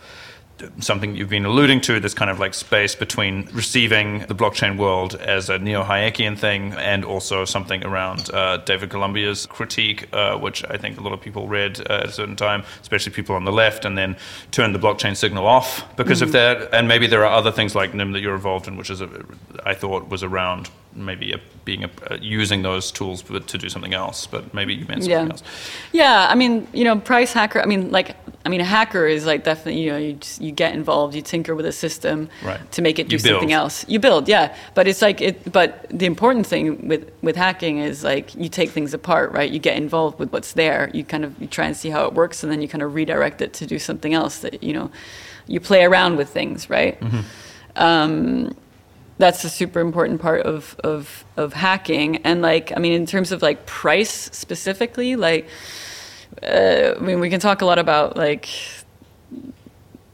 something you've been alluding to this kind of like space between receiving the blockchain world as a neo Hayekian thing and also something around uh, David Golumbia's critique, uh, which I think a lot of people read uh, at a certain time, especially people on the left, and then turned the blockchain signal off because mm-hmm. of that. And maybe there are other things like Nym that you're involved in, which is a, I thought was around maybe a, being a, using those tools to do something else. But maybe you meant something yeah. else. Yeah, I mean, you know, price hacker. I mean, like I mean, a hacker is like definitely you know you just, you get involved, you tinker with a system right. to make it do something else. You build, yeah. But it's like it. But the important thing with with hacking is like you take things apart, right? You get involved with what's there. You kind of you try and see how it works, and then you kind of redirect it to do something else. That you know, you play around with things, right? Mm-hmm. Um, that's a super important part of, of of hacking. And like, I mean, in terms of like price specifically, like uh, I mean, we can talk a lot about like,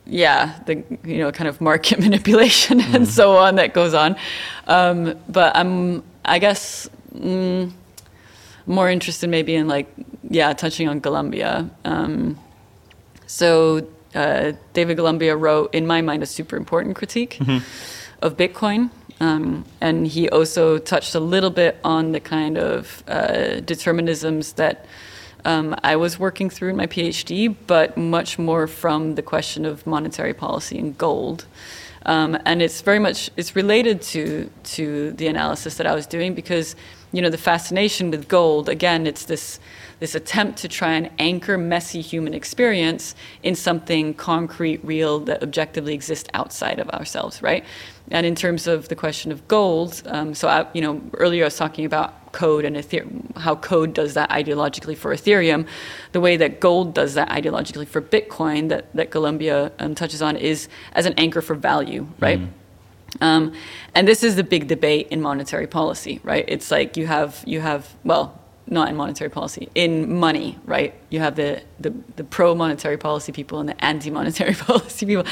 yeah, the you know kind of market <laughs> manipulation mm. and mm-hmm. so on that goes on. Um, but I'm, I guess, mm, more interested maybe in like, yeah, touching on Golumbia. Um, so uh, David Golumbia wrote, in my mind, a super important critique mm-hmm. Of Bitcoin. Um, and he also touched a little bit on the kind of uh, determinisms that um, I was working through in my PhD, but much more from the question of monetary policy and gold. Um, and it's very much it's related to to the analysis that I was doing because you know the fascination with gold again it's this this attempt to try and anchor messy human experience in something concrete real that objectively exists outside of ourselves right and in terms of the question of gold um, so I, you know earlier I was talking about code and Ethereum, how code does that ideologically for Ethereum, the way that gold does that ideologically for Bitcoin that, that Golumbia um, touches on is as an anchor for value, right? Mm. Um, and this is the big debate in monetary policy, right? It's like you have you have well, not in monetary policy, in money, right? You have the, the, the pro monetary policy people and the anti monetary <laughs> policy people.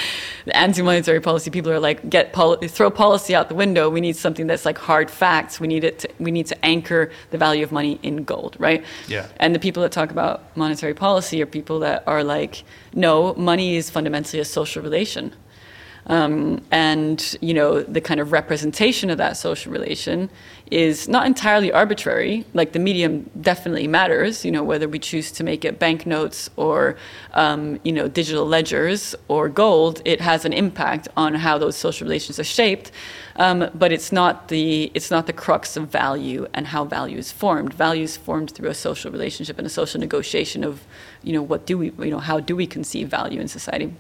The anti monetary policy people are like, get poli- throw policy out the window. We need something that's like hard facts. We need it. To, we need to anchor the value of money in gold, right? Yeah. And the people that talk about monetary policy are people that are like, no, money is fundamentally a social relation. Um, and you know the kind of representation of that social relation is not entirely arbitrary. Like the medium definitely matters. You know whether we choose to make it banknotes or um, you know digital ledgers or gold, it has an impact on how those social relations are shaped. Um, but it's not the it's not the crux of value and how value is formed. Value is formed through a social relationship and a social negotiation of you know what do we you know how do we conceive value in society.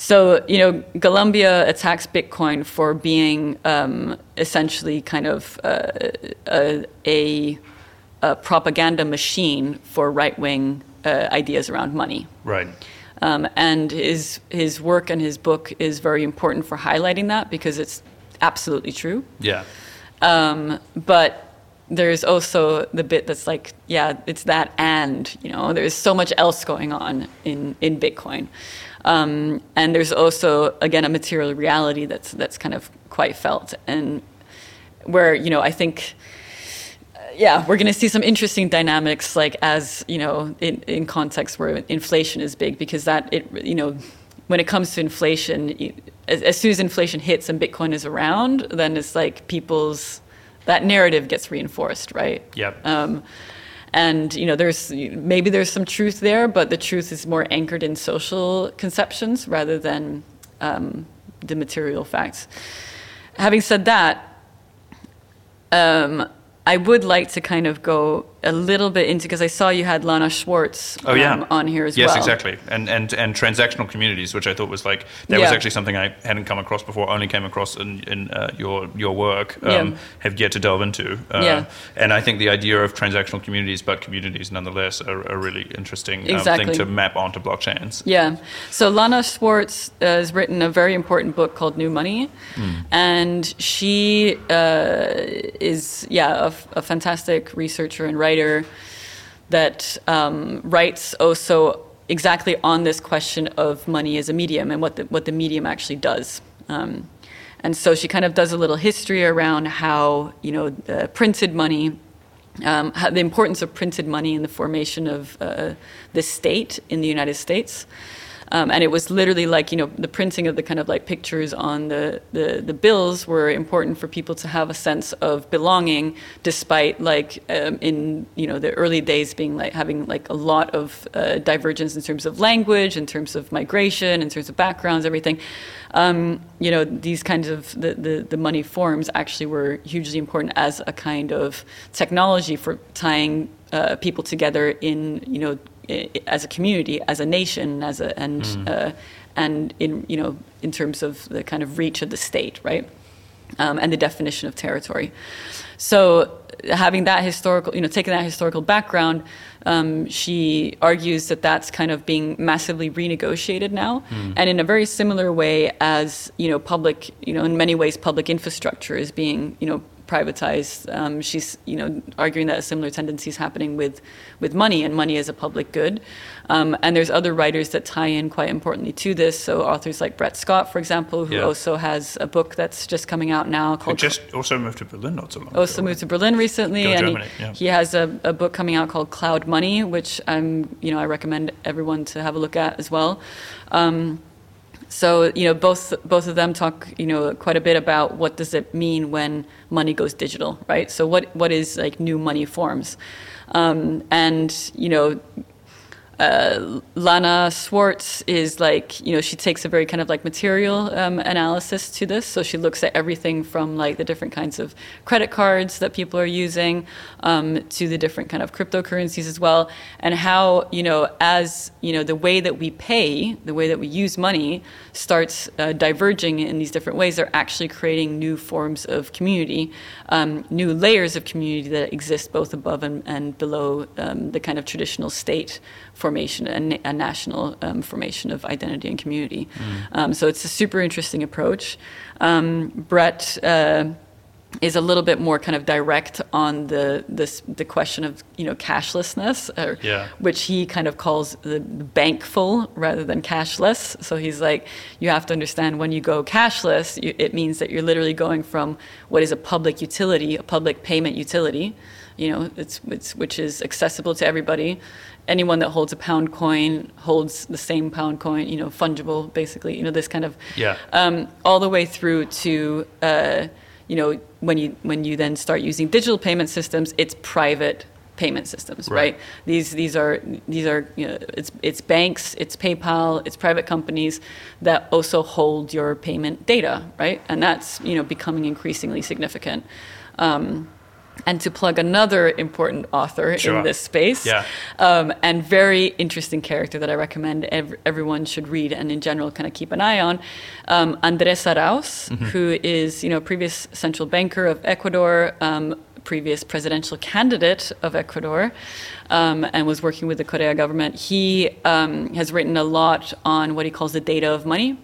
So, you know, Golumbia attacks Bitcoin for being um, essentially kind of uh, a, a, a, propaganda machine for right wing uh, ideas around money. Right. Um, and his, his work and his book is very important for highlighting that because it's absolutely true. Yeah. Um, but there's also the bit that's like, yeah, it's that and, you know, there's so much else going on in, in Bitcoin. Um, and there's also, again, a material reality that's, that's kind of quite felt. And where, you know, I think, uh, yeah, we're going to see some interesting dynamics, like as, you know, in, in context where inflation is big, because that, it, you know, when it comes to inflation, as, as soon as inflation hits and Bitcoin is around, then it's like people's, that narrative gets reinforced, right? Yep. Um, and you know there's maybe there's some truth there but the truth is more anchored in social conceptions rather than um, the material facts. Having said that um, i would like to kind of go a little bit into because I saw you had Lana Swartz oh, yeah. um, on here as yes, well. Yes, exactly. And, and and transactional communities, which I thought was like that yeah. was actually something I hadn't come across before. Only came across in, in uh, your your work. Um, yeah. Have yet to delve into. Uh, yeah. And I think the idea of transactional communities, but communities nonetheless, are a really interesting um, exactly. thing to map onto blockchains. Yeah. So Lana Swartz uh, has written a very important book called New Money, mm. and she uh, is yeah a, a fantastic researcher and writer that um, writes also exactly on this question of money as a medium and what the, what the medium actually does. Um, and so she kind of does a little history around how, you know, uh, printed money, um, the importance of printed money in the formation of uh, the state in the United States. Um, and it was literally like you know the printing of the kind of like pictures on the, the, the bills were important for people to have a sense of belonging despite like um, in you know the early days being like having like a lot of uh, divergence in terms of language in terms of migration in terms of backgrounds everything. Um, you know these kinds of the, the, the money forms actually were hugely important as a kind of technology for tying uh, people together in you know as a community, as a nation, as a and mm. uh, and in you know in terms of the kind of reach of the state, right, um, and the definition of territory. So having that historical, you know, taking that historical background, um, she argues that that's kind of being massively renegotiated now, mm. and in a very similar way as you know, public, you know, in many ways, public infrastructure is being, you know, privatized. Um, she's you know arguing that a similar tendency is happening with with money and money as a public good. Um, and there's other writers that tie in quite importantly to this. So authors like Brett Scott, for example, who yeah. also has a book that's just coming out now called. Who just also moved to Berlin not so long. Also ago, moved to Berlin recently, Go and Germany, he, yeah. he has a, a book coming out called Cloud Money, which I'm you know I recommend everyone to have a look at as well. Um, so you know both both of them talk you know quite a bit about what does it mean when money goes digital, right? So what what is like new money forms, um, and you know uh, Lana Swartz is like, you know, she takes a very kind of like material um, analysis to this. So she looks at everything from like the different kinds of credit cards that people are using um, to the different kind of cryptocurrencies as well, and how, you know, as, you know, the way that we pay, the way that we use money starts uh, diverging in these different ways, they're actually creating new forms of community, um, new layers of community that exist both above and, and below um, the kind of traditional state formation and a national um, formation of identity and community. Mm. Um, so it's a super interesting approach. Um, Brett. Uh, is a little bit more kind of direct on the this the question of you know cashlessness, or, Yeah. which he kind of calls the bankful rather than cashless. So he's like, you have to understand when you go cashless, you, it means that you're literally going from what is a public utility, a public payment utility, you know, it's, it's which is accessible to everybody. Anyone that holds a pound coin holds the same pound coin, you know, fungible, basically, you know, this kind of Yeah. um, all the way through to uh, you know when you when you then start using digital payment systems, it's private payment systems, Right. right? These these are these are you know, it's it's banks, it's PayPal, it's private companies that also hold your payment data, right? And that's you know becoming increasingly significant. Um, and to plug another important author Sure. in this space, Yeah. um, and very interesting character that I recommend ev- everyone should read and in general kind of keep an eye on. Um, Andres Arauz, who is you know previous central banker of Ecuador, um, previous presidential candidate of Ecuador, um, and was working with the Correa government. He um, has written a lot on what he calls the data of money.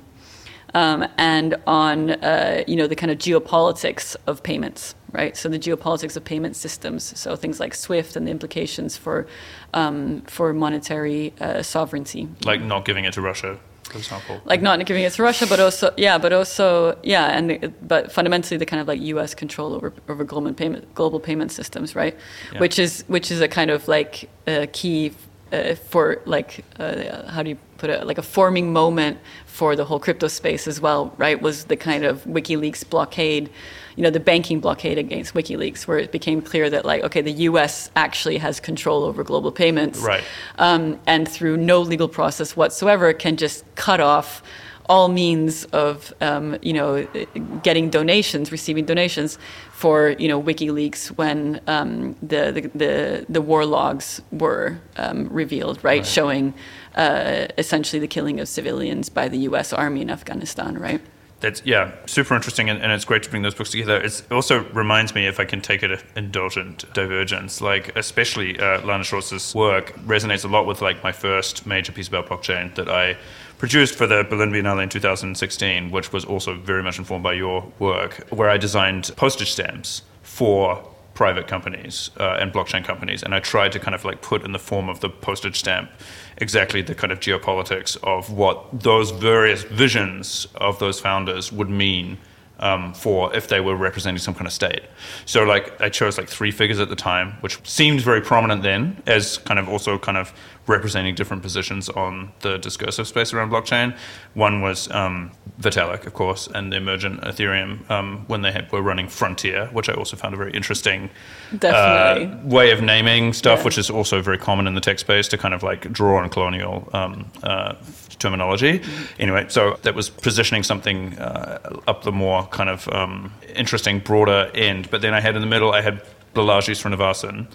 Um, and on uh, you know the kind of geopolitics of payments, right? So the geopolitics of payment systems, so things like SWIFT and the implications for um, for monetary uh, sovereignty, Like not giving it to Russia, for example. like not giving it to Russia, but also yeah, but also yeah, and the, but fundamentally the kind of like U.S. control over over global payment global payment systems, right? Yeah. Which is which is a kind of like a key uh, for like uh, how do you put it like a forming moment for the whole crypto space as well, right? Was the kind of WikiLeaks blockade. You know the banking blockade against WikiLeaks, where it became clear that, like, okay, the U.S. actually has control over global payments, Right. um, and through no legal process whatsoever can just cut off all means of um, you know getting donations, receiving donations for you know WikiLeaks when um, the, the the the war logs were um, revealed, right, showing uh, essentially the killing of civilians by the U.S. Army in Afghanistan, right. That's yeah, super interesting, and, and it's great to bring those books together. It's, it also reminds me, if I can take it indulgent divergence, like especially uh, Lana Swartz's work resonates a lot with like my first major piece about blockchain that I produced for the Berlin Biennale in 2016, which was also very much informed by your work, where I designed postage stamps for private companies uh, and blockchain companies, and I tried to kind of like put in the form of the postage stamp exactly the kind of geopolitics of what those various visions of those founders would mean um, for if they were representing some kind of state. So like I chose like three figures at the time, which seemed very prominent then as kind of also kind of representing different positions on the discursive space around blockchain. One was um, Vitalik, of course, and the emergent Ethereum um, when they had, were running Frontier, which I also found a very interesting uh, way of naming stuff, Yeah. which is also very common in the tech space to kind of like draw on colonial um, uh, terminology. Anyway, so that was positioning something uh, up the more kind of um, interesting, broader end. But then I had in the middle, I had Balaji Srinivasan,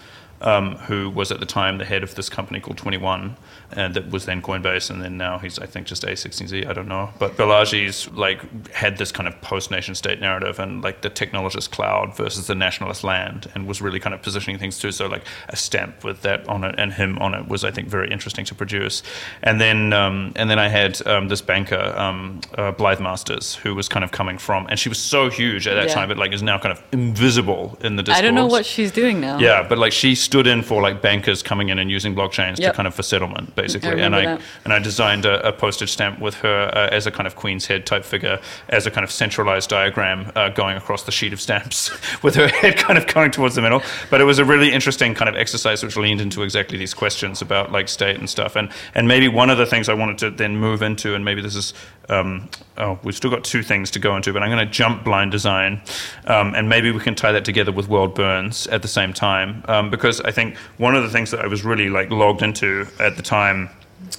um, who was at the time the head of this company called 21, and that was then Coinbase, and then now he's I think just A16Z. I don't know, but Balaji's like had this kind of post-nation state narrative and like the technologist cloud versus the nationalist land, and was really kind of positioning things too. So like a stamp with that on it and him on it was I think very interesting to produce. And then um, and then I had um, this banker um, uh, Blythe Masters, who was kind of coming from, and she was so huge at that Yeah. time, but like is now kind of invisible in the discourse. I don't know what she's doing now. Yeah, but like she stood in for like bankers coming in and using blockchains to kind of for settlement, basically. I and I that. and I designed a, a postage stamp with her uh, as a kind of queen's head type figure, as a kind of centralized diagram uh, going across the sheet of stamps, <laughs> with her head kind of going towards the middle. But it was a really interesting kind of exercise which leaned into exactly these questions about like state and stuff. And and maybe one of the things I wanted to then move into, and maybe this is um, oh, we've still got two things to go into, but I'm going to jump blind design, um, and maybe we can tie that together with World Burns at the same time, um, because I think one of the things that I was really like logged into at the time,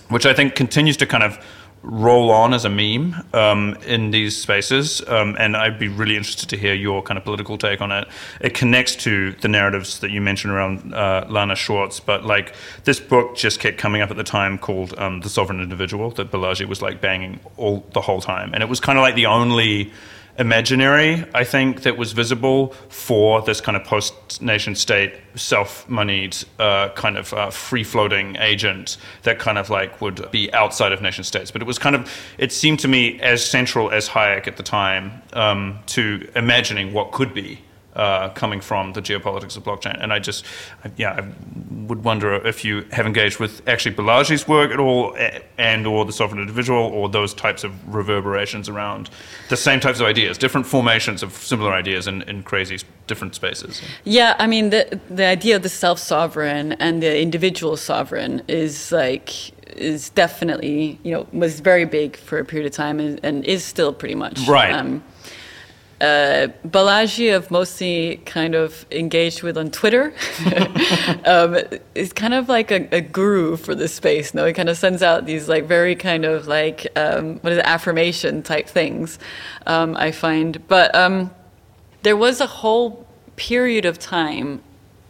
which I think continues to kind of roll on as a meme um, in these spaces, um, and I'd be really interested to hear your kind of political take on it. It connects to the narratives that you mentioned around uh, Lana Swartz, but like this book just kept coming up at the time called um, "The Sovereign Individual" that Balaji was like banging all the whole time, and it was kind of like the only imaginary, I think, that was visible for this kind of post nation state, self moneyed, uh, kind of uh, free floating agent that kind of like would be outside of nation states. But it was kind of, it seemed to me as central as Hayek at the time um, to imagining what could be uh, coming from the geopolitics of blockchain. And I just, yeah, I would wonder if you have engaged with actually Balaji's work at all, and or the sovereign individual, or those types of reverberations around the same types of ideas, different formations of similar ideas in, in crazy different spaces. Yeah, I mean, the the idea of the self sovereign and the individual sovereign is like is definitely you know was very big for a period of time and, and is still pretty much right. Um, uh, Balaji, I've mostly kind of engaged with on Twitter, <laughs> um, is kind of like a, a, guru for this space. No, he kind of sends out these like very kind of like um, what is it, affirmation type things. Um, I find, but um, there was a whole period of time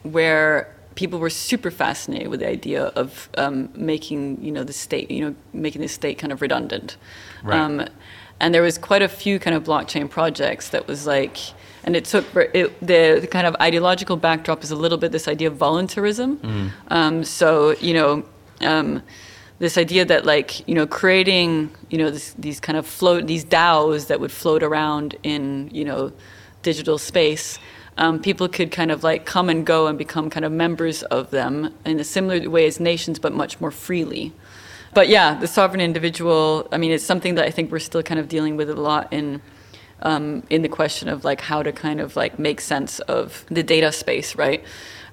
where people were super fascinated with the idea of um, making you know the state you know making the state kind of redundant. Right um, and there was quite a few kind of blockchain projects that was like and it took it, the, the, kind of ideological backdrop is a little bit this idea of voluntarism mm. um, so you know um, this idea that like you know creating you know this, these kind of float these DAOs that would float around in you know digital space um, people could kind of like come and go and become kind of members of them in a similar way as nations but much more freely but yeah, the sovereign individual. I mean, it's something that I think we're still kind of dealing with a lot in. Um, in the question of like how to kind of like make sense of the data space, right?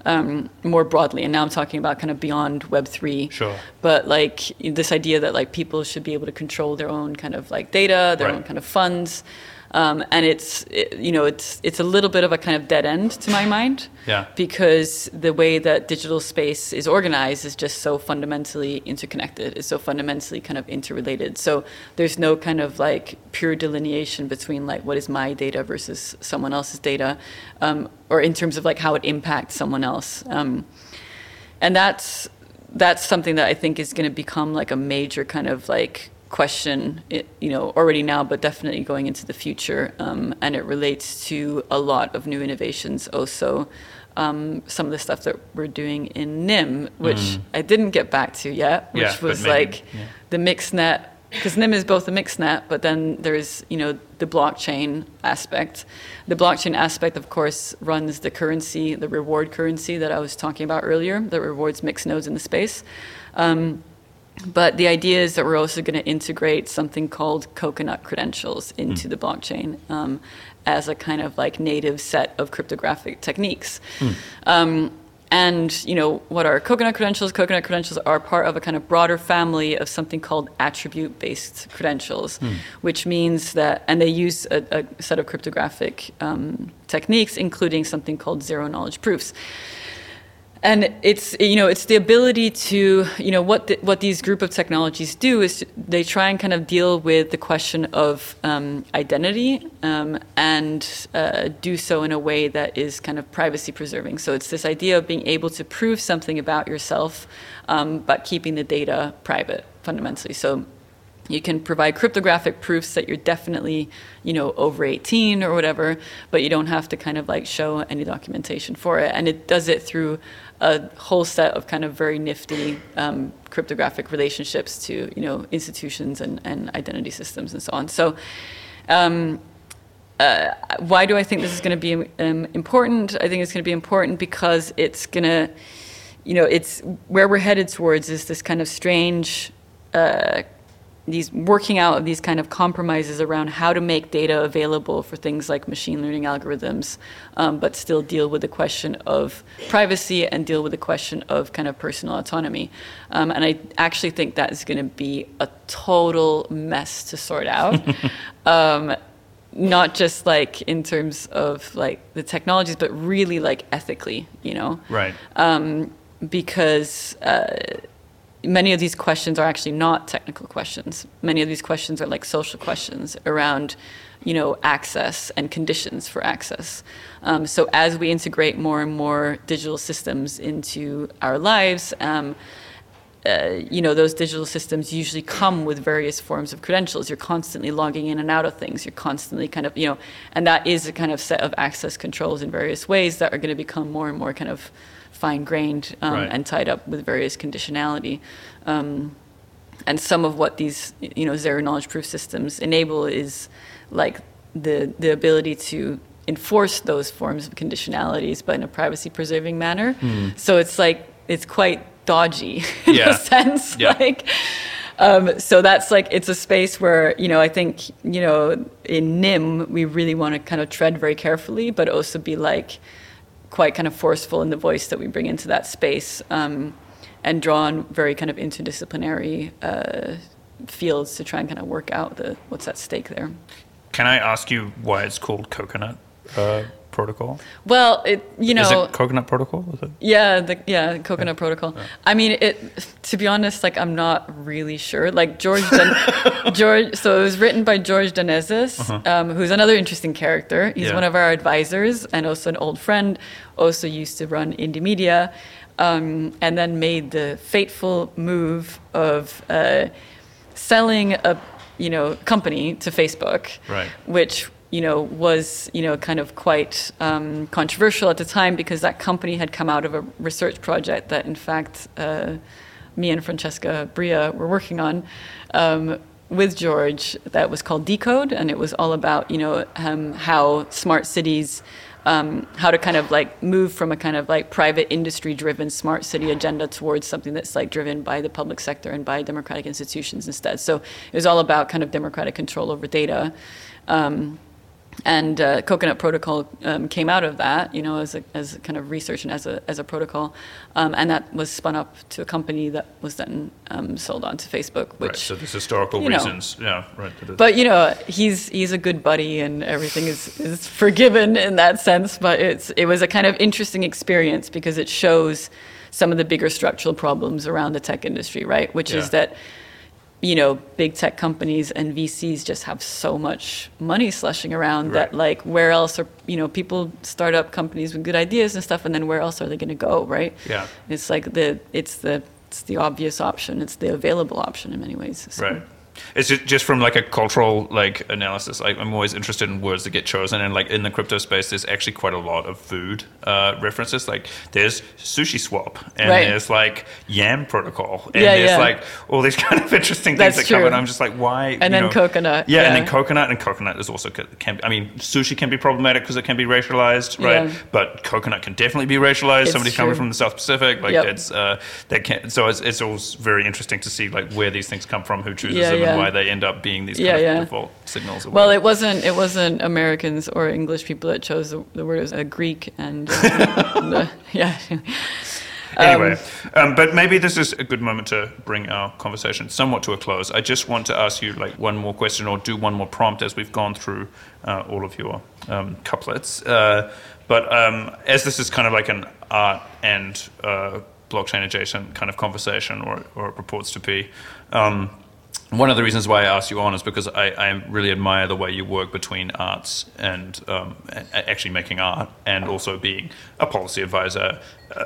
Um, more broadly. And now I'm talking about kind of beyond Web three. Sure. But like this idea that like people should be able to control their own kind of like data, their right. own kind of funds. Um, and it's it, you know it's it's a little bit of a kind of dead end to my mind. Yeah. because the way that digital space is organized is just so fundamentally interconnected. It's so fundamentally kind of interrelated. So there's no kind of like pure delineation between like what is my data versus someone else's data um, or in terms of like how it impacts someone else. Um, and that's that's something that I think is going to become like a major kind of like question, you know, already now, but definitely going into the future. Um, and it relates to a lot of new innovations also. Um, some of the stuff that we're doing in Nym, which mm. I didn't get back to yet, which yeah, was maybe, like yeah. the mixnet, because Nym is both a mixnet, but then there's, you know, the blockchain aspect. The blockchain aspect, of course, runs the currency, the reward currency that I was talking about earlier, that rewards mixed nodes in the space. Um, but the idea is that we're also going to integrate something called coconut credentials into mm. the blockchain um, as a kind of like native set of cryptographic techniques. Mm. Um, and you know what are coconut credentials? Coconut credentials are part of a kind of broader family of something called attribute-based credentials, mm. which means that, and they use a, a set of cryptographic um, techniques, including something called zero-knowledge proofs and it's you know it's the ability to you know what the, what these group of technologies do is they try and kind of deal with the question of um, identity um, and uh, do so in a way that is kind of privacy preserving. So it's this idea of being able to prove something about yourself, um, but keeping the data private fundamentally. So you can provide cryptographic proofs that you're definitely, you know, over 18 or whatever, but you don't have to kind of like show any documentation for it. And it does it through a whole set of kind of very nifty um, cryptographic relationships to you know institutions and, and identity systems and so on. So. Um, uh, why do I think this is going to be um, important? I think it's going to be important because it's going to, you know, it's where we're headed towards is this kind of strange uh, these working out of these kind of compromises around how to make data available for things like machine learning algorithms, um, but still deal with the question of privacy and deal with the question of kind of personal autonomy. Um, and I actually think that is going to be a total mess to sort out. <laughs> um, not just like in terms of like the technologies, but really like ethically, you know? Right. Um, because uh, many of these questions are actually not technical questions. Many of these questions are like social questions around, you know, access and conditions for access. Um, so as we integrate more and more digital systems into our lives, um, uh, you know, those digital systems usually come with various forms of credentials. You're constantly logging in and out of things. You're constantly kind of, you know, and that is a kind of set of access controls in various ways that are going to become more and more kind of fine grained um, right. and tied up with various conditionality. Um, and some of what these you know zero knowledge proof systems enable is like the the ability to enforce those forms of conditionalities, but in a privacy preserving manner. So it's like it's quite dodgy <laughs> in Yeah. a sense. Yeah. Like, um, so that's like it's a space where you know I think you know in Nym we really want to kind of tread very carefully, but also be like quite kind of forceful in the voice that we bring into that space, um, and draw on very kind of interdisciplinary uh, fields to try and kind of work out the what's at stake there. Can I ask you why it's called Coconut uh, Protocol? Well, it you know Is it Coconut Protocol? Is it? Yeah, the yeah coconut protocol. I mean, it. To be honest, like I'm not really sure. Like George, Dan- <laughs> George. So it was written by George Danezis, um, who's another interesting character. He's Uh-huh. Yeah. one of our advisors and also an old friend. Also used to run Indymedia, um, and then made the fateful move of uh, selling a you know company to Facebook, Right. which you know was you know kind of quite um, controversial at the time because that company had come out of a research project that in fact uh, me and Francesca Bria were working on um, with George that was called Decode and it was all about you know um, how smart cities um, how to kind of like move from a kind of like private industry driven smart city agenda towards something that's like driven by the public sector and by democratic institutions instead. So it was all about kind of democratic control over data. Um, and uh, Coconut Protocol um, came out of that, you know, as a, as a kind of research and as a, as a protocol. Um, and that was spun up to a company that was then um, sold on to Facebook, which right. So there's historical you know. reasons. Yeah. Right. but you know, he's he's a good buddy, and everything is, is forgiven in that sense. But it's it was a kind of interesting experience because it shows some of the bigger structural problems around the tech industry, right? Which Yeah. is that you know big tech companies and VCs just have so much money slushing around that like where else are you know people start up companies with good ideas and stuff, and then where else are they going to go, right? Yeah. It's like the it's the it's the obvious option. It's the available option in many ways. So- Right. It's just, just from like a cultural like analysis. Like I'm always interested in words that get chosen, and like in the crypto space, there's actually quite a lot of food uh, references. Like there's sushi swap, and Right. there's like yam protocol, and Yeah, there's yeah. like all these <laughs> kind of interesting things That's that come. true. And I'm just like, why? And you then know- coconut, Yeah, and then coconut, and coconut is also ca- can. I mean, sushi can be problematic because it can be racialized, right? Yeah. But coconut can definitely be racialized. It's Somebody coming from the South Pacific, like Yep. it's uh, that can. So it's, it's always very interesting to see like where these things come from, who chooses Yeah, them, yeah. why they end up being these Yeah, kind of yeah. default signals. Well, whatever. it wasn't. It wasn't Americans or English people that chose the, the word. It was a Greek and uh, <laughs> the- yeah. anyway, um, but maybe this is a good moment to bring our conversation somewhat to a close. I just want to ask you like one more question or do one more prompt as we've gone through uh, all of your um, couplets. Uh, but um, as this is kind of like an art and uh, blockchain adjacent kind of conversation, or, or it purports to be. Um, one of the reasons why I asked you on is because I, I really admire the way you work between arts and um, actually making art, and also being a policy advisor,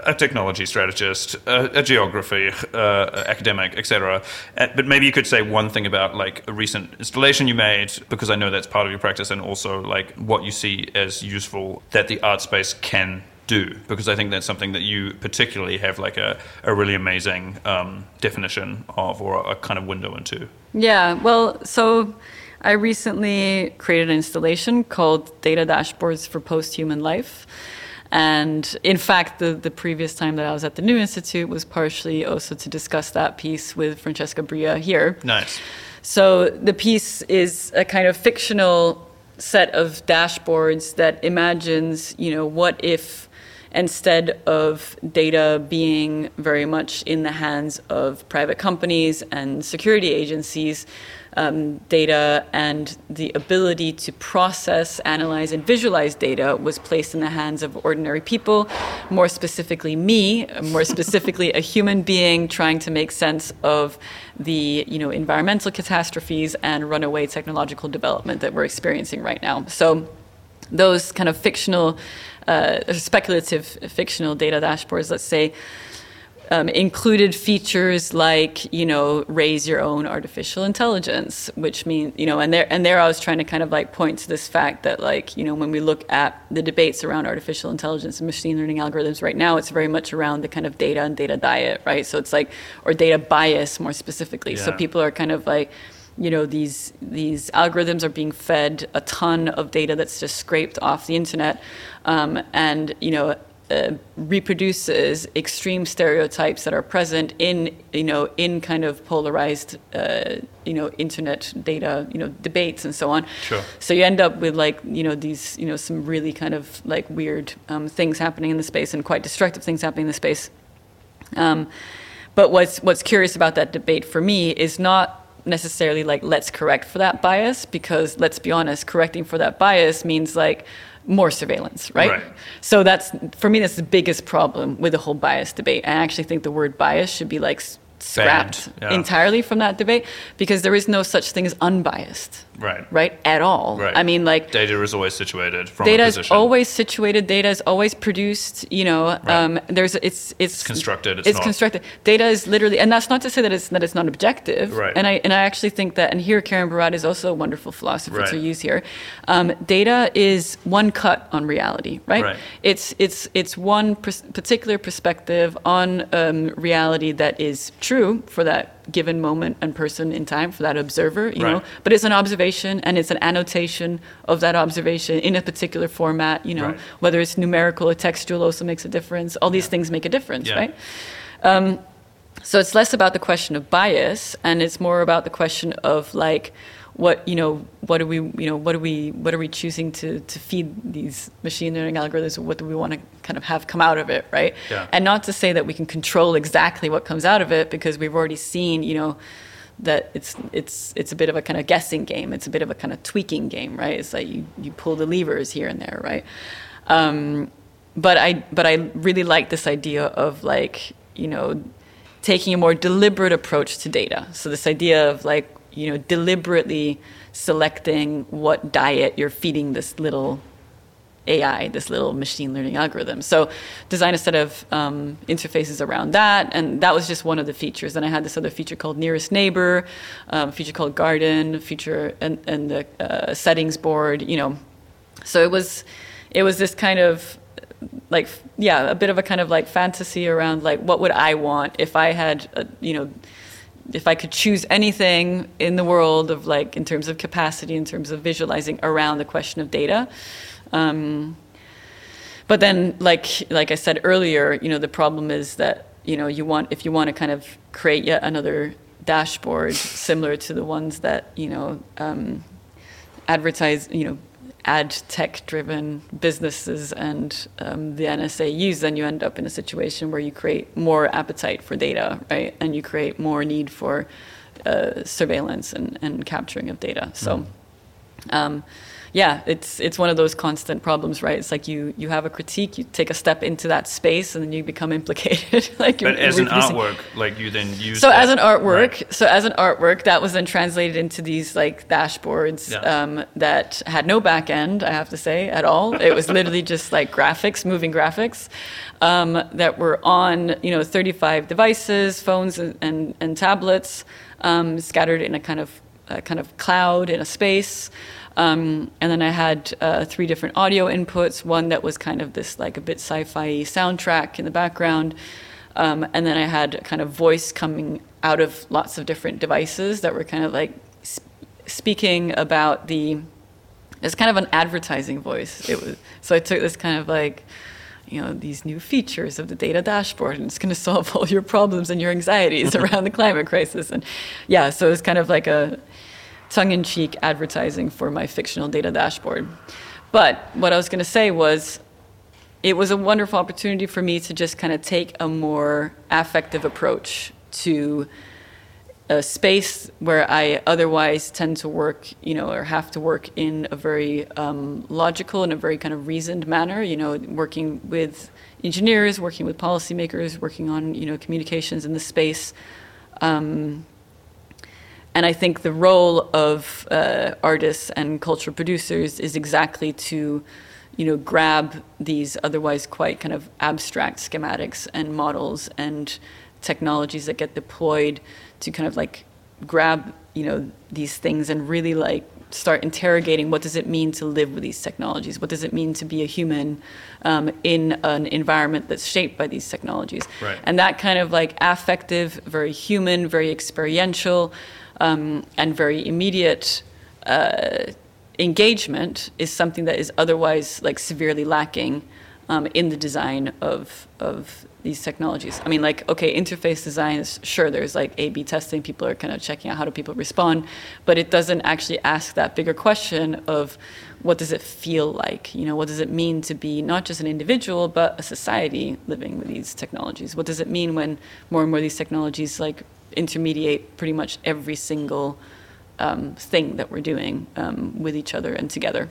a technology strategist, a, a geography uh, academic, etc. Uh, But maybe you could say one thing about like a recent installation you made, because I know that's part of your practice, and also like what you see as useful that the art space can do because I think that's something that you particularly have like a, a really amazing um, definition of or a kind of window into. Yeah, well, so I recently created an installation called Data Dashboards for Post-Human Life. And in fact, the, the previous time that I was at the New Institute was partially also to discuss that piece with Francesca Bria here. Nice. So the piece is a kind of fictional set of dashboards that imagines, you know, what if instead of data being very much in the hands of private companies and security agencies, um, data and the ability to process, analyze, and visualize data was placed in the hands of ordinary people, more specifically me, more specifically a human being trying to make sense of the you know environmental catastrophes and runaway technological development that we're experiencing right now. So those kind of fictional, uh, speculative fictional data dashboards, let's say, um, included features like you know raise your own artificial intelligence, which means you know and there and there I was trying to kind of like point to this fact that like you know when we look at the debates around artificial intelligence and machine learning algorithms right now, it's very much around the kind of data and data diet, right? So it's like or data bias more specifically. So people are kind of like you know these these algorithms are being fed a ton of data that's just scraped off the internet, um, and you know uh, reproduces extreme stereotypes that are present in you know in kind of polarized uh, you know internet data you know debates and so on. Sure. So you end up with like you know these you know some really kind of like weird um, things happening in the space and quite destructive things happening in the space. Um, but what's what's curious about that debate for me is not necessarily like let's correct for that bias because let's be honest, correcting for that bias means like more surveillance, right? Right. So that's for me that's the biggest problem with the whole bias debate. I actually think the word bias should be like scrapped yeah. entirely from that debate because there is no such thing as unbiased, Right. right? At all. Right. I mean, like Data is always situated from data a is always situated data is always produced you know um, there's it's it's constructed, it's it's, not- constructed data is literally and that's not to say that it's that it's not objective Right. and i and i actually think that and here karen barad is also a wonderful philosopher to use here um, data is one cut on reality right, Right. it's it's it's one pers- particular perspective on um, reality that is true for that given moment and person in time for that observer you know but it's an observation and it's an annotation of that observation in a particular format you know Right. whether it's numerical or textual also makes a difference all these things make a difference Yeah. right um, so it's less about the question of bias and it's more about the question of like what you know what are we you know what are we what are we choosing to to feed these machine learning algorithms? What do we want to kind of have come out of it right? Yeah. and not to say that we can control exactly what comes out of it because we've already seen you know that it's it's it's a bit of a kind of guessing game. It's a bit of a kind of tweaking game right? It's like you you pull the levers here and there right? Um, but I but I really like this idea of like you know taking a more deliberate approach to data. So this idea of like you know deliberately selecting what diet you're feeding this little AI, this little machine learning algorithm. So design a set of um, interfaces around that, and that was just one of the features. And I had this other feature called Nearest Neighbor, um, feature called Garden, feature and, and the uh, settings board. You know, so it was it was this kind of like yeah a bit of a kind of like fantasy around like what would i want if i had a, you know if i could choose anything in the world of like in terms of capacity in terms of visualizing around the question of data um, but then like like i said earlier you know the problem is that you know you want if you want to kind of create yet another dashboard similar to the ones that you know um, advertise you know ad tech driven businesses and um, the NSA use, then you end up in a situation where you create more appetite for data, right? And you create more need for uh, surveillance and, and capturing of data. So, um, yeah, it's it's one of those constant problems, right? It's like you you have a critique, you take a step into that space, and then you become <laughs> implicated. <laughs> like you're But as an artwork, like you then use. so that- as an artwork, Right. so as an artwork, that was then translated into these like dashboards Yeah. um, that had no back end, I have to say, at all. It was literally <laughs> just like graphics, moving graphics, um, that were on you know 35 devices, phones and, and, and tablets, um, scattered in a kind of a kind of cloud in a space. Um, and then I had uh, three different audio inputs. One that was kind of this like a bit sci-fi soundtrack in the background, um, and then I had kind of voice coming out of lots of different devices that were kind of like sp- speaking about the. It's kind of an advertising voice. It was so I took this kind of like, you know, these new features of the data dashboard, and it's going to solve <laughs> all your problems and your anxieties <laughs> around the climate crisis. And yeah, so it's kind of like a tongue-in-cheek advertising for my fictional data dashboard. But what I was going to say was it was a wonderful opportunity for me to just kind of take a more affective approach to a space where I otherwise tend to work, you know, or have to work in a very um, logical and a very kind of reasoned manner, you know, working with engineers, working with policymakers, working on, you know, communications in the space. Um, and I think the role of uh, artists and cultural producers is exactly to, you know, grab these otherwise quite kind of abstract schematics and models and technologies that get deployed to kind of like grab, you know, these things and really like start interrogating what does it mean to live with these technologies? What does it mean to be a human um, in an environment that's shaped by these technologies? Right. And that kind of like affective, very human, very experiential um, and very immediate uh, engagement is something that is otherwise like severely lacking um, in the design of of these technologies. I mean, like, okay, interface design is sure there's like A B testing, people are kind of checking out how do people respond, but it doesn't actually ask that bigger question of what does it feel like? You know, what does it mean to be not just an individual, but a society living with these technologies? What does it mean when more and more these technologies like intermediate pretty much every single um, thing that we're doing um, with each other and together?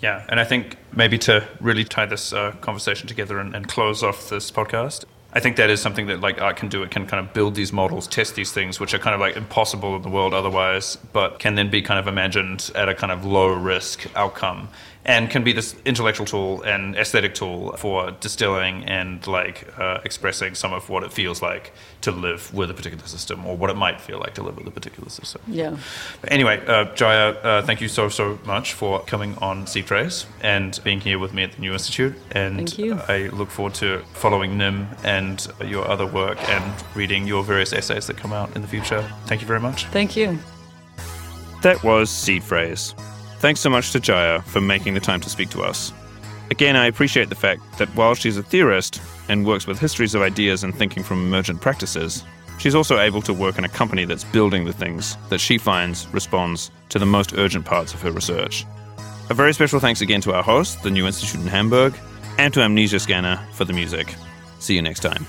Yeah, and I think maybe to really tie this uh, conversation together and, and close off this podcast, I think that is something that like art can do. It can kind of build these models, test these things, which are kind of like impossible in the world otherwise, but can then be kind of imagined at a kind of low risk outcome and can be this intellectual tool and aesthetic tool for distilling and like uh, expressing some of what it feels like to live with a particular system or what it might feel like to live with a particular system. Yeah. But anyway, uh, Jaya, uh, thank you so so much for coming on SeedPhrase and being here with me at the New Institute. And thank you. I look forward to following Nym and your other work and reading your various essays that come out in the future. Thank you very much. Thank you. That was SeedPhrase. Thanks so much to Jaya for making the time to speak to us. Again, I appreciate the fact that while she's a theorist and works with histories of ideas and thinking from emergent practices, she's also able to work in a company that's building the things that she finds responds to the most urgent parts of her research. A very special thanks again to our host, the New Institute in Hamburg, and to Amnesia Scanner for the music. See you next time.